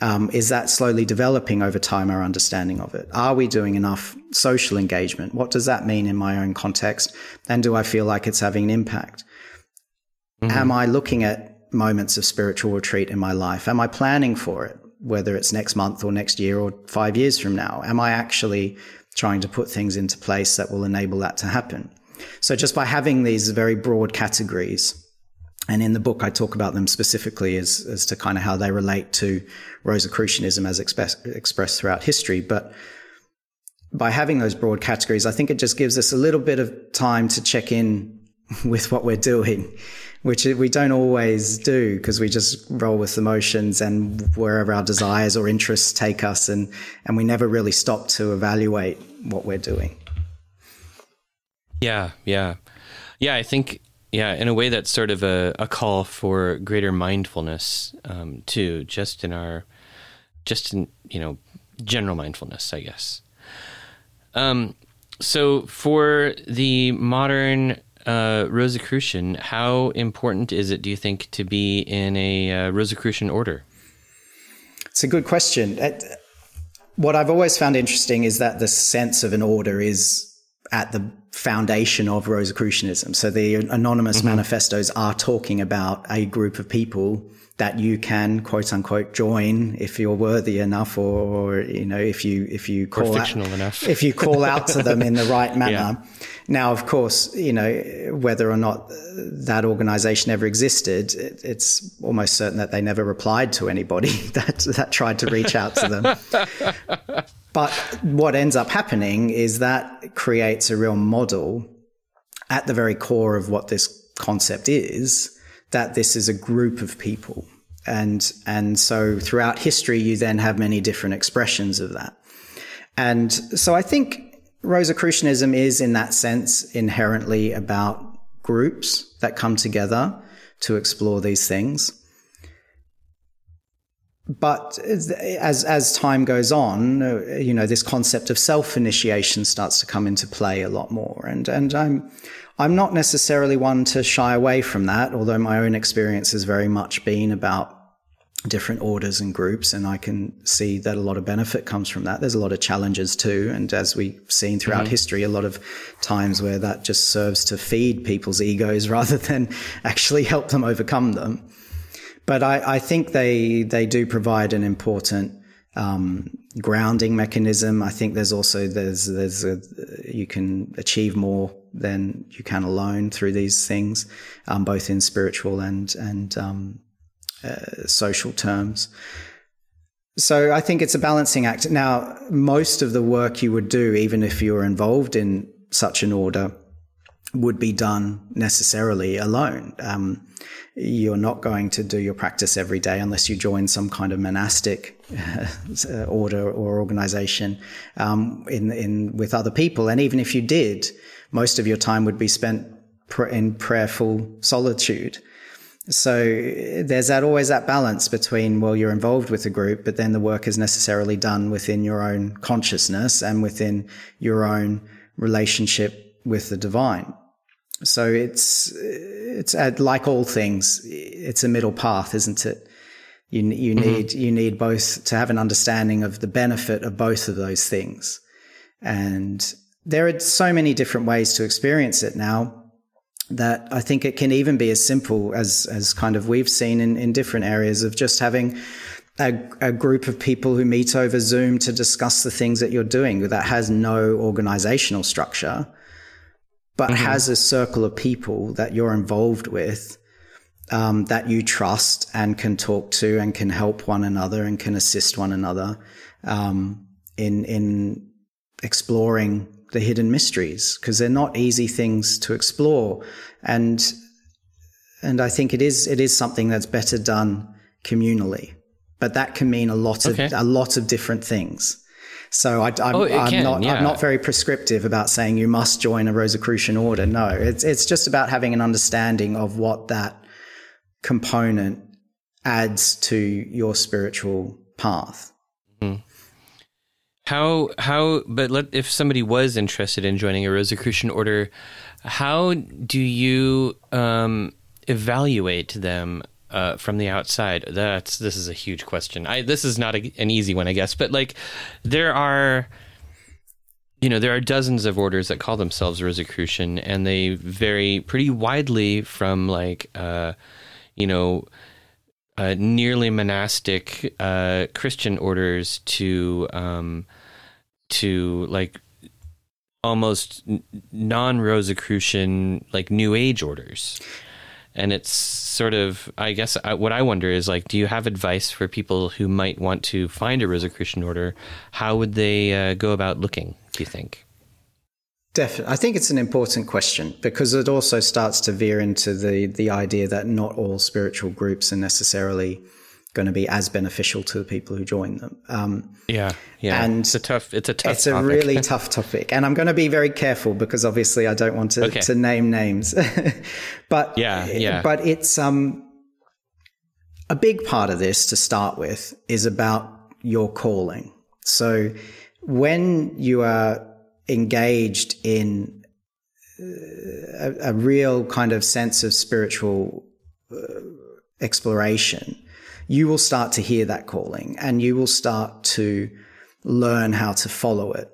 Speaker 4: um, is that slowly developing over time our understanding of it? Are we doing enough social engagement? What does that mean in my own context? And do I feel like it's having an impact? Mm-hmm. Am I looking at moments of spiritual retreat in my life? Am I planning for it? Whether it's next month or next year or five years from now? Am I actually trying to put things into place that will enable that to happen? So just by having these very broad categories, and in the book, I talk about them specifically as, as to kind of how they relate to Rosicrucianism as express, expressed throughout history. But by having those broad categories, I think it just gives us a little bit of time to check in with what we're doing, which we don't always do because we just roll with emotions and wherever our desires or interests take us. And, and we never really stop to evaluate what we're doing.
Speaker 3: Yeah. Yeah. Yeah. I think yeah, in a way, that's sort of a, a call for greater mindfulness um, too, just in our, just in you know, general mindfulness, I guess. Um, so for the modern uh, Rosicrucian, how important is it, do you think, to be in a uh, Rosicrucian order?
Speaker 4: It's a good question. What I've always found interesting is that the sense of an order is at the foundation of Rosicrucianism. So the anonymous mm-hmm. manifestos are talking about a group of people that you can quote unquote join if you're worthy enough or, you know if you if you call
Speaker 3: out, enough.
Speaker 4: if you call out to them in the right manner yeah. now of course you know whether or not that organization ever existed it, it's almost certain that they never replied to anybody that that tried to reach out to them But what ends up happening is that creates a real model at the very core of what this concept is that this is a group of people. And, and so throughout history, you then have many different expressions of that. And so I think Rosicrucianism is in that sense inherently about groups that come together to explore these things but as as time goes on, you know, this concept of self initiation starts to come into play a lot more, and and I'm I'm not necessarily one to shy away from that, although my own experience has very much been about different orders and groups, and I can see that a lot of benefit comes from that. There's a lot of challenges too, and as we've seen throughout mm-hmm. history, a lot of times where that just serves to feed people's egos rather than actually help them overcome them but I, I think they they do provide an important um, grounding mechanism. I think there's also there's there's a, you can achieve more than you can alone through these things, um, both in spiritual and and um, uh, social terms. So I think it's a balancing act. Now, most of the work you would do, even if you were involved in such an order, would be done necessarily alone. Um, you're not going to do your practice every day unless you join some kind of monastic uh, order or organization um, in, in with other people. And even if you did, most of your time would be spent in prayerful solitude. So there's that always that balance between well you're involved with a group, but then the work is necessarily done within your own consciousness and within your own relationship with the divine. So it's it's like all things, it's a middle path, isn't it? You you mm-hmm. need you need both to have an understanding of the benefit of both of those things, and there are so many different ways to experience it now that I think it can even be as simple as as kind of we've seen in in different areas of just having. A, a, group of people who meet over Zoom to discuss the things that you're doing that has no organizational structure but mm-hmm. has a circle of people that you're involved with um, that you trust and can talk to and can help one another and can assist one another um, in in exploring the hidden mysteries because they're not easy things to explore and and I think it is it is something that's better done communally but that can mean a lot of okay. a lot of different things so I, am oh, not yeah. I'm not very prescriptive about saying you must join a Rosicrucian order. No, it's it's just about having an understanding of what that component adds to your spiritual path.
Speaker 3: How how but let, if somebody was interested in joining a Rosicrucian order, how do you um, evaluate them uh, from the outside? That's this is a huge question. I this is not a, an easy one, I guess, but like there are you know there are dozens of orders that call themselves Rosicrucian, and they vary pretty widely from like uh, you know. Uh, nearly monastic uh, Christian orders to um, to like almost non Rosicrucian like New Age orders. And it's sort of i guess uh, what i wonder is like do you have advice for people who might want to find a rosicrucian order? How would they uh, go about looking do you think
Speaker 4: Definitely. I think it's an important question because it also starts to veer into the, the idea that not all spiritual groups are necessarily going to be as beneficial to the people who join them. Um,
Speaker 3: yeah, yeah. And it's a tough. It's a tough.
Speaker 4: It's topic. a really tough topic, and I'm going to be very careful because obviously I don't want to, okay. to name names. but
Speaker 3: yeah, yeah.
Speaker 4: But it's um a big part of this to start with is about your calling. So when you are engaged in uh, a, a real kind of sense of spiritual uh, exploration you will start to hear that calling and you will start to learn how to follow it.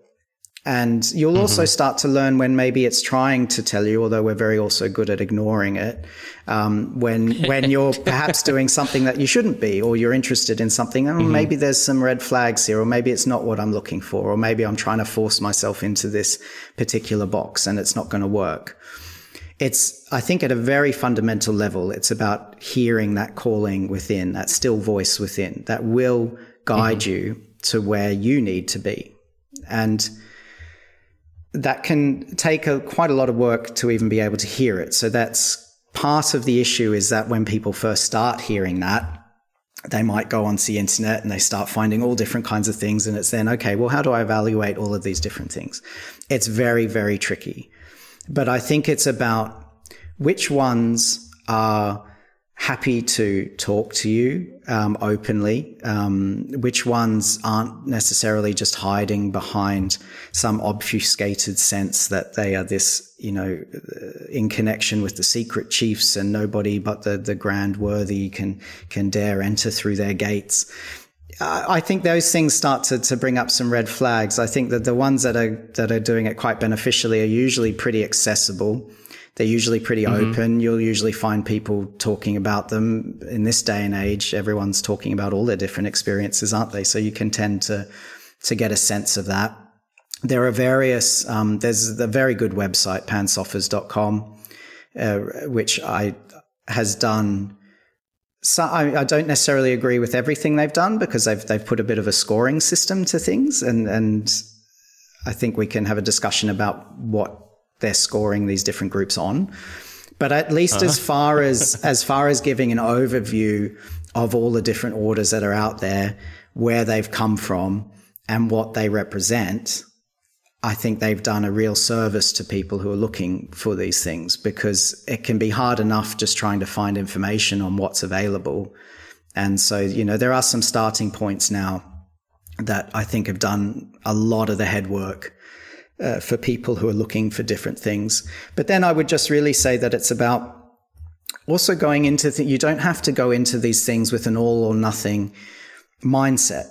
Speaker 4: And you'll mm-hmm. also start to learn when maybe it's trying to tell you, although we're very also good at ignoring it. Um, when when you're perhaps doing something that you shouldn't be, or you're interested in something, and mm-hmm. maybe there's some red flags here, or maybe it's not what I'm looking for, or maybe I'm trying to force myself into this particular box and it's not going to work it's, I think, at a very fundamental level, it's about hearing that calling within, that still voice within that will guide mm-hmm. you to where you need to be. And that can take a, quite a lot of work to even be able to hear it. So that's part of the issue is that when people first start hearing that, they might go onto the internet and they start finding all different kinds of things. And it's then, okay, well, how do I evaluate all of these different things? It's very, very tricky. But I think it's about which ones are happy to talk to you um, openly, um, which ones aren't necessarily just hiding behind some obfuscated sense that they are this, you know, uh, in connection with the secret chiefs and nobody but the, the grand worthy can, can dare enter through their gates. I think those things start to, to bring up some red flags. I think that the ones that are that are doing it quite beneficially are usually pretty accessible. They're usually pretty mm-hmm. open. You'll usually find people talking about them in this day and age. Everyone's talking about all their different experiences, aren't they? So you can tend to to get a sense of that. There are various. Um, there's a very good website, pansophers.com, uh, which I has done so I, I, don't necessarily agree with everything they've done because they've they've put a bit of a scoring system to things, and and I think we can have a discussion about what they're scoring these different groups on. But at least uh-huh. as far as as far as giving an overview of all the different orders that are out there, where they've come from, and what they represent, I think they've done a real service to people who are looking for these things because it can be hard enough just trying to find information on what's available. And so, you know, there are some starting points now that I think have done a lot of the head work uh, for people who are looking for different things. But then I would just really say that it's about also going into th- you don't have to go into these things with an all or nothing mindset.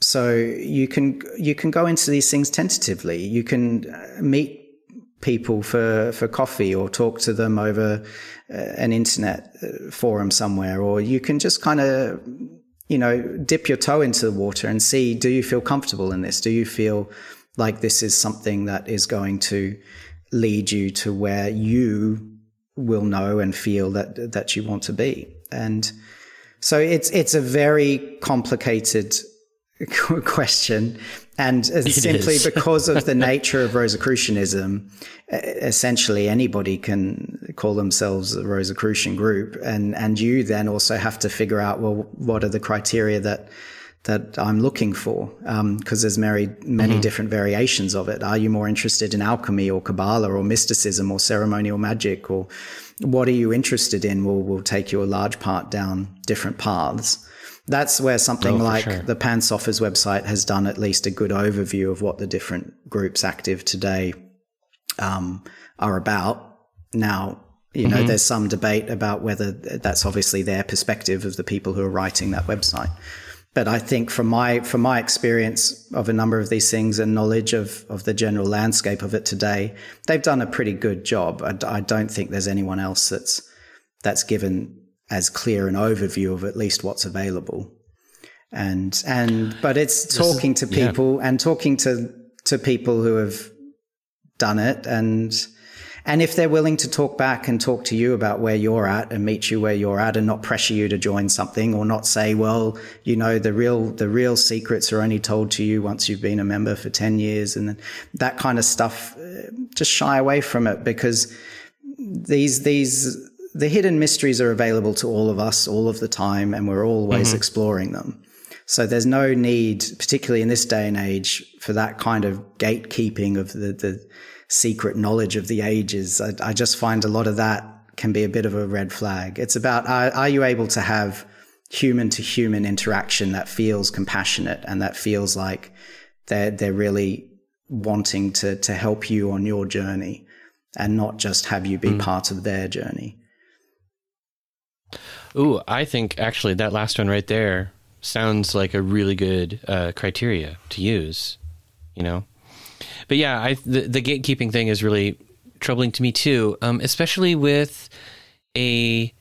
Speaker 4: So you can you can go into these things tentatively. You can uh, meet people for for coffee or talk to them over uh, an internet uh, forum somewhere, or you can just kind of you know dip your toe into the water and see do you feel comfortable in this? Do you feel like this is something that is going to lead you to where you will know and feel that that you want to be. And so it's it's a very complicated question. And simply because of the nature of Rosicrucianism, essentially anybody can call themselves a Rosicrucian group. And, and you then also have to figure out, well, what are the criteria that that I'm looking for because um, there's many many mm-hmm. different variations of it. Are you more interested in alchemy or Kabbalah or mysticism or ceremonial magic or what are you interested in? Will will take you a large part down different paths. That's where something oh, like sure. the Pansophers' website has done at least a good overview of what the different groups active today um, are about. Now, you know, mm-hmm. there's some debate about whether that's obviously their perspective of the people who are writing that website but I think from my from my experience of a number of these things and knowledge of of the general landscape of it today, they've done a pretty good job. I, I don't think there's anyone else that's that's given as clear an overview of at least what's available. And and but it's talking to people yeah. and talking to to people who have done it and and if they're willing to talk back and talk to you about where you're at and meet you where you're at and not pressure you to join something or not say, well, you know, the real, the real secrets are only told to you once you've been a member for 10 years and that kind of stuff, uh, just shy away from it because these, these, the hidden mysteries are available to all of us all of the time and we're always mm-hmm. exploring them. So there's no need, particularly in this day and age, for that kind of gatekeeping of the, the, secret knowledge of the ages. I, I, just find a lot of that can be a bit of a red flag. It's about are, are you able to have human to human interaction that feels compassionate and that feels like they're they're really wanting to to help you on your journey and not just have you be mm. part of their journey.
Speaker 3: Ooh, I think actually that last one right there sounds like a really good uh, criteria to use. You know, but yeah, I the, the gatekeeping thing is really troubling to me too, um, especially with a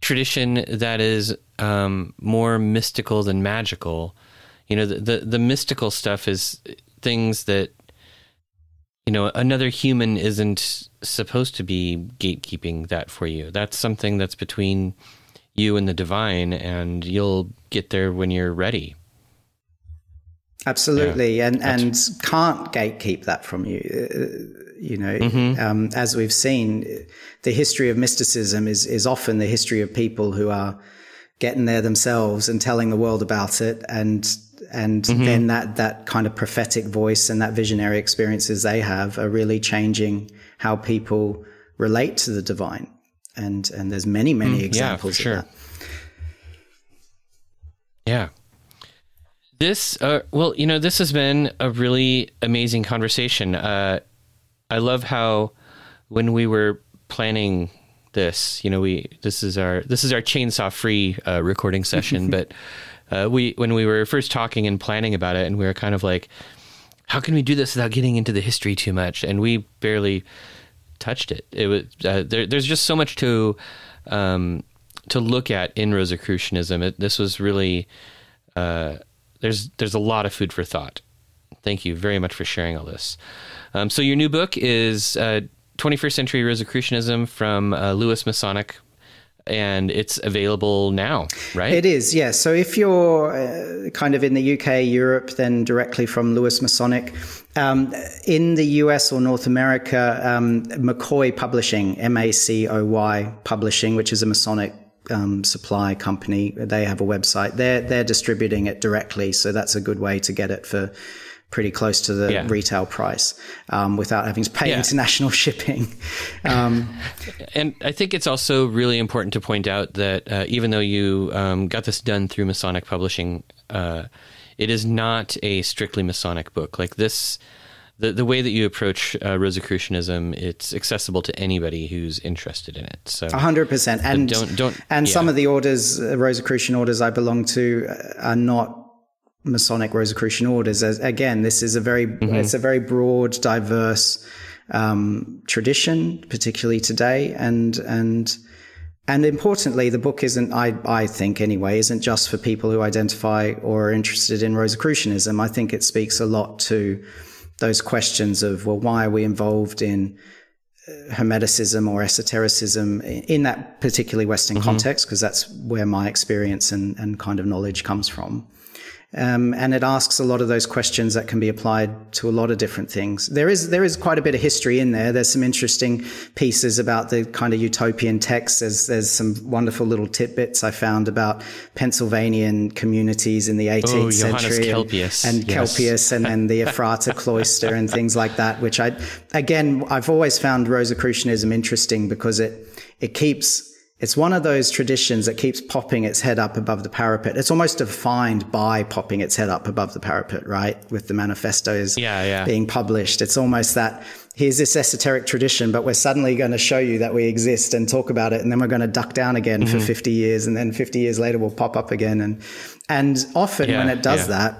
Speaker 3: tradition that is um, more mystical than magical. You know, the, the, the mystical stuff is things that you know another human isn't supposed to be gatekeeping that for you. That's something that's between you and the divine, and you'll get there when you're ready.
Speaker 4: Absolutely, yeah, and and can't gatekeep that from you. Uh, you know, mm-hmm. um, as we've seen, the history of mysticism is is often the history of people who are getting there themselves and telling the world about it, and and mm-hmm. then that that kind of prophetic voice and that visionary experiences they have are really changing how people relate to the divine. And and there's many many mm, examples yeah, sure. of that.
Speaker 3: Yeah. This, uh, well, you know, this has been a really amazing conversation. Uh, I love how when we were planning this, you know, we this is our this is our chainsaw free uh, recording session, but uh, we when we were first talking and planning about it, and we were kind of like, how can we do this without getting into the history too much? And we barely touched it. It was uh, there, there's just so much to um, to look at in Rosicrucianism. It, this was really uh, there's there's a lot of food for thought. Thank you very much for sharing all this. Um, so your new book is uh, 21st Century Rosicrucianism from uh, Lewis Masonic and it's available now, right?
Speaker 4: It is, yeah. So if you're uh, kind of in the UK, Europe, then directly from Lewis Masonic. Um, in the US or North America, um, MACOY Publishing, M A C O Y Publishing, which is a Masonic um, supply company, they have a website. They're they're distributing it directly, so that's a good way to get it for pretty close to the yeah. retail price um, without having to pay yeah. international shipping. Um,
Speaker 3: and I think it's also really important to point out that uh, even though you um, got this done through Masonic Publishing, uh, it is not a strictly Masonic book. Like this, the the way that you approach uh, Rosicrucianism, it's accessible to anybody who's interested in it. So,
Speaker 4: hundred percent. And don't don't. And yeah. some of the orders, uh, Rosicrucian orders I belong to, uh, are not Masonic Rosicrucian orders. As, again, this is a very mm-hmm. it's a very broad, diverse um, tradition, particularly today, and and and importantly, the book isn't, I, I think anyway, isn't just for people who identify or are interested in Rosicrucianism. I think it speaks a lot to those questions of, well, why are we involved in uh, Hermeticism or esotericism in that particularly Western mm-hmm. context? Because that's where my experience and, and kind of knowledge comes from. Um, and it asks a lot of those questions that can be applied to a lot of different things. There is there is quite a bit of history in there. There's some interesting pieces about the kind of utopian texts. There's there's some wonderful little tidbits I found about Pennsylvanian communities in the 18th
Speaker 3: oh,
Speaker 4: century
Speaker 3: Kelpius.
Speaker 4: and, and yes. Kelpius and then the Ephrata cloister and things like that. Which I again I've always found Rosicrucianism interesting because it it keeps it's one of those traditions that keeps popping its head up above the parapet. It's almost defined by popping its head up above the parapet, right? With the manifestos
Speaker 3: yeah, yeah.
Speaker 4: being published. It's almost that here's this esoteric tradition, but we're suddenly going to show you that we exist and talk about it. And then we're going to duck down again mm-hmm. for 50 years. And then 50 years later, we'll pop up again. And, and often yeah, when it does that,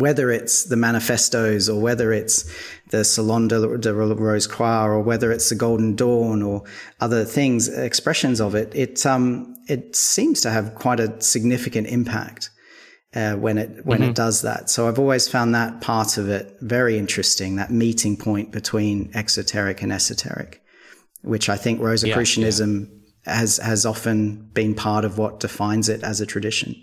Speaker 4: whether it's the manifestos or whether it's the Salon de, de Rose Croix or whether it's the Golden Dawn or other things, expressions of it, it, um, it seems to have quite a significant impact. Uh, when it when mm-hmm. it does that, so I've always found that part of it very interesting. That meeting point between exoteric and esoteric, which I think Rosicrucianism yeah, yeah. has has often been part of what defines it as a tradition.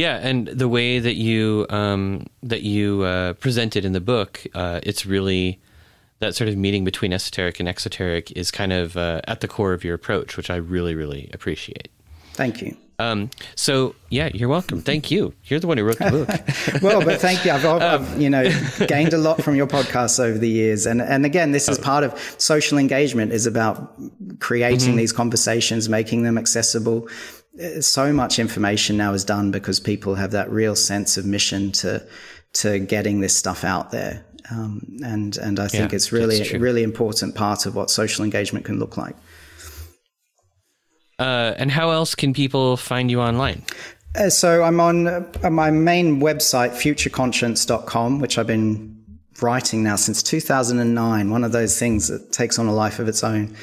Speaker 3: Yeah, and the way that you um, that you uh, presented in the book, uh, it's really that sort of meeting between esoteric and exoteric is kind of uh, at the core of your approach, which I really, really appreciate.
Speaker 4: Thank you.
Speaker 3: Um, so yeah, you're welcome. Thank you. You're the one who wrote the
Speaker 4: book. well, but thank you. I've, I've, um, you know gained a lot from your podcasts over the years, and and again, this is oh. part of social engagement. Is about creating mm-hmm. these conversations, making them accessible, so much information now is done because people have that real sense of mission to to getting this stuff out there. Um, and and I think yeah, it's really a really important part of what social engagement can look like.
Speaker 3: Uh, and how else can people find you online?
Speaker 4: Uh, so I'm on uh, my main website, futureconscience.com, which I've been writing now since 2009. One of those things that takes on a life of its own.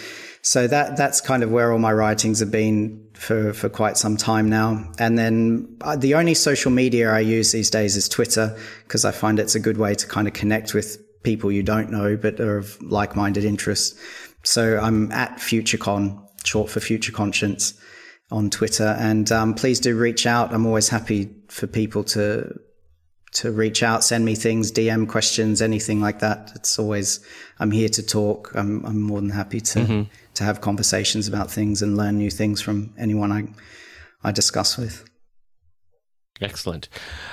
Speaker 4: So that that's kind of where all my writings have been for, for quite some time now. And then uh, the only social media I use these days is Twitter because I find it's a good way to kind of connect with people you don't know but are of like-minded interests. So I'm at FutureCon, short for Future Conscience, on Twitter. And um, please do reach out. I'm always happy for people to to reach out, send me things, DM questions, anything like that. It's always I'm here to talk. I'm I'm more than happy to. Mm-hmm to have conversations about things and learn new things from anyone I, I discuss with.
Speaker 3: Excellent.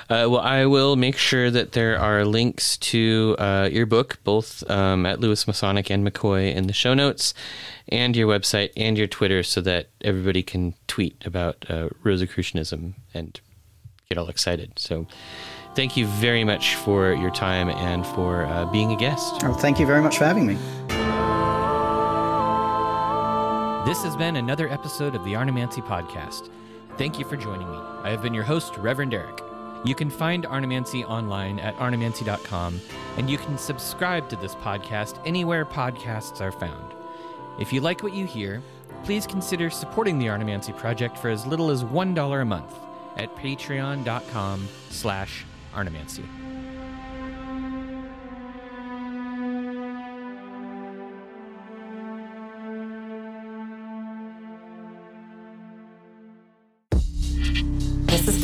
Speaker 3: Uh, well, I will make sure that there are links to uh, your book, both um, at Lewis Masonic and Macoy, in the show notes, and your website and your Twitter, so that everybody can tweet about uh, Rosicrucianism and get all excited. So, thank you very much for your time and for uh, being a guest.
Speaker 4: Oh, thank you very much for having me.
Speaker 3: This has been another episode of the Arnemancy Podcast. Thank you for joining me. I have been your host, Reverend Eric. You can find Arnemancy online at arnemancy.com, and you can subscribe to this podcast anywhere podcasts are found. If you like what you hear, please consider supporting the Arnemancy Project for as little as $1 a month at patreon.com slash arnemancy.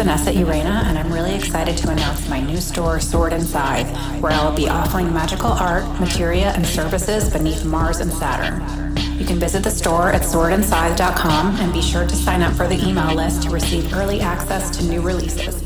Speaker 5: Vanessa Urena, and I'm really excited to announce my new store, Sword and Scythe, where I will be offering magical art, materia, and services beneath Mars and Saturn. You can visit the store at swordandscythe.com and be sure to sign up for the email list to receive early access to new releases.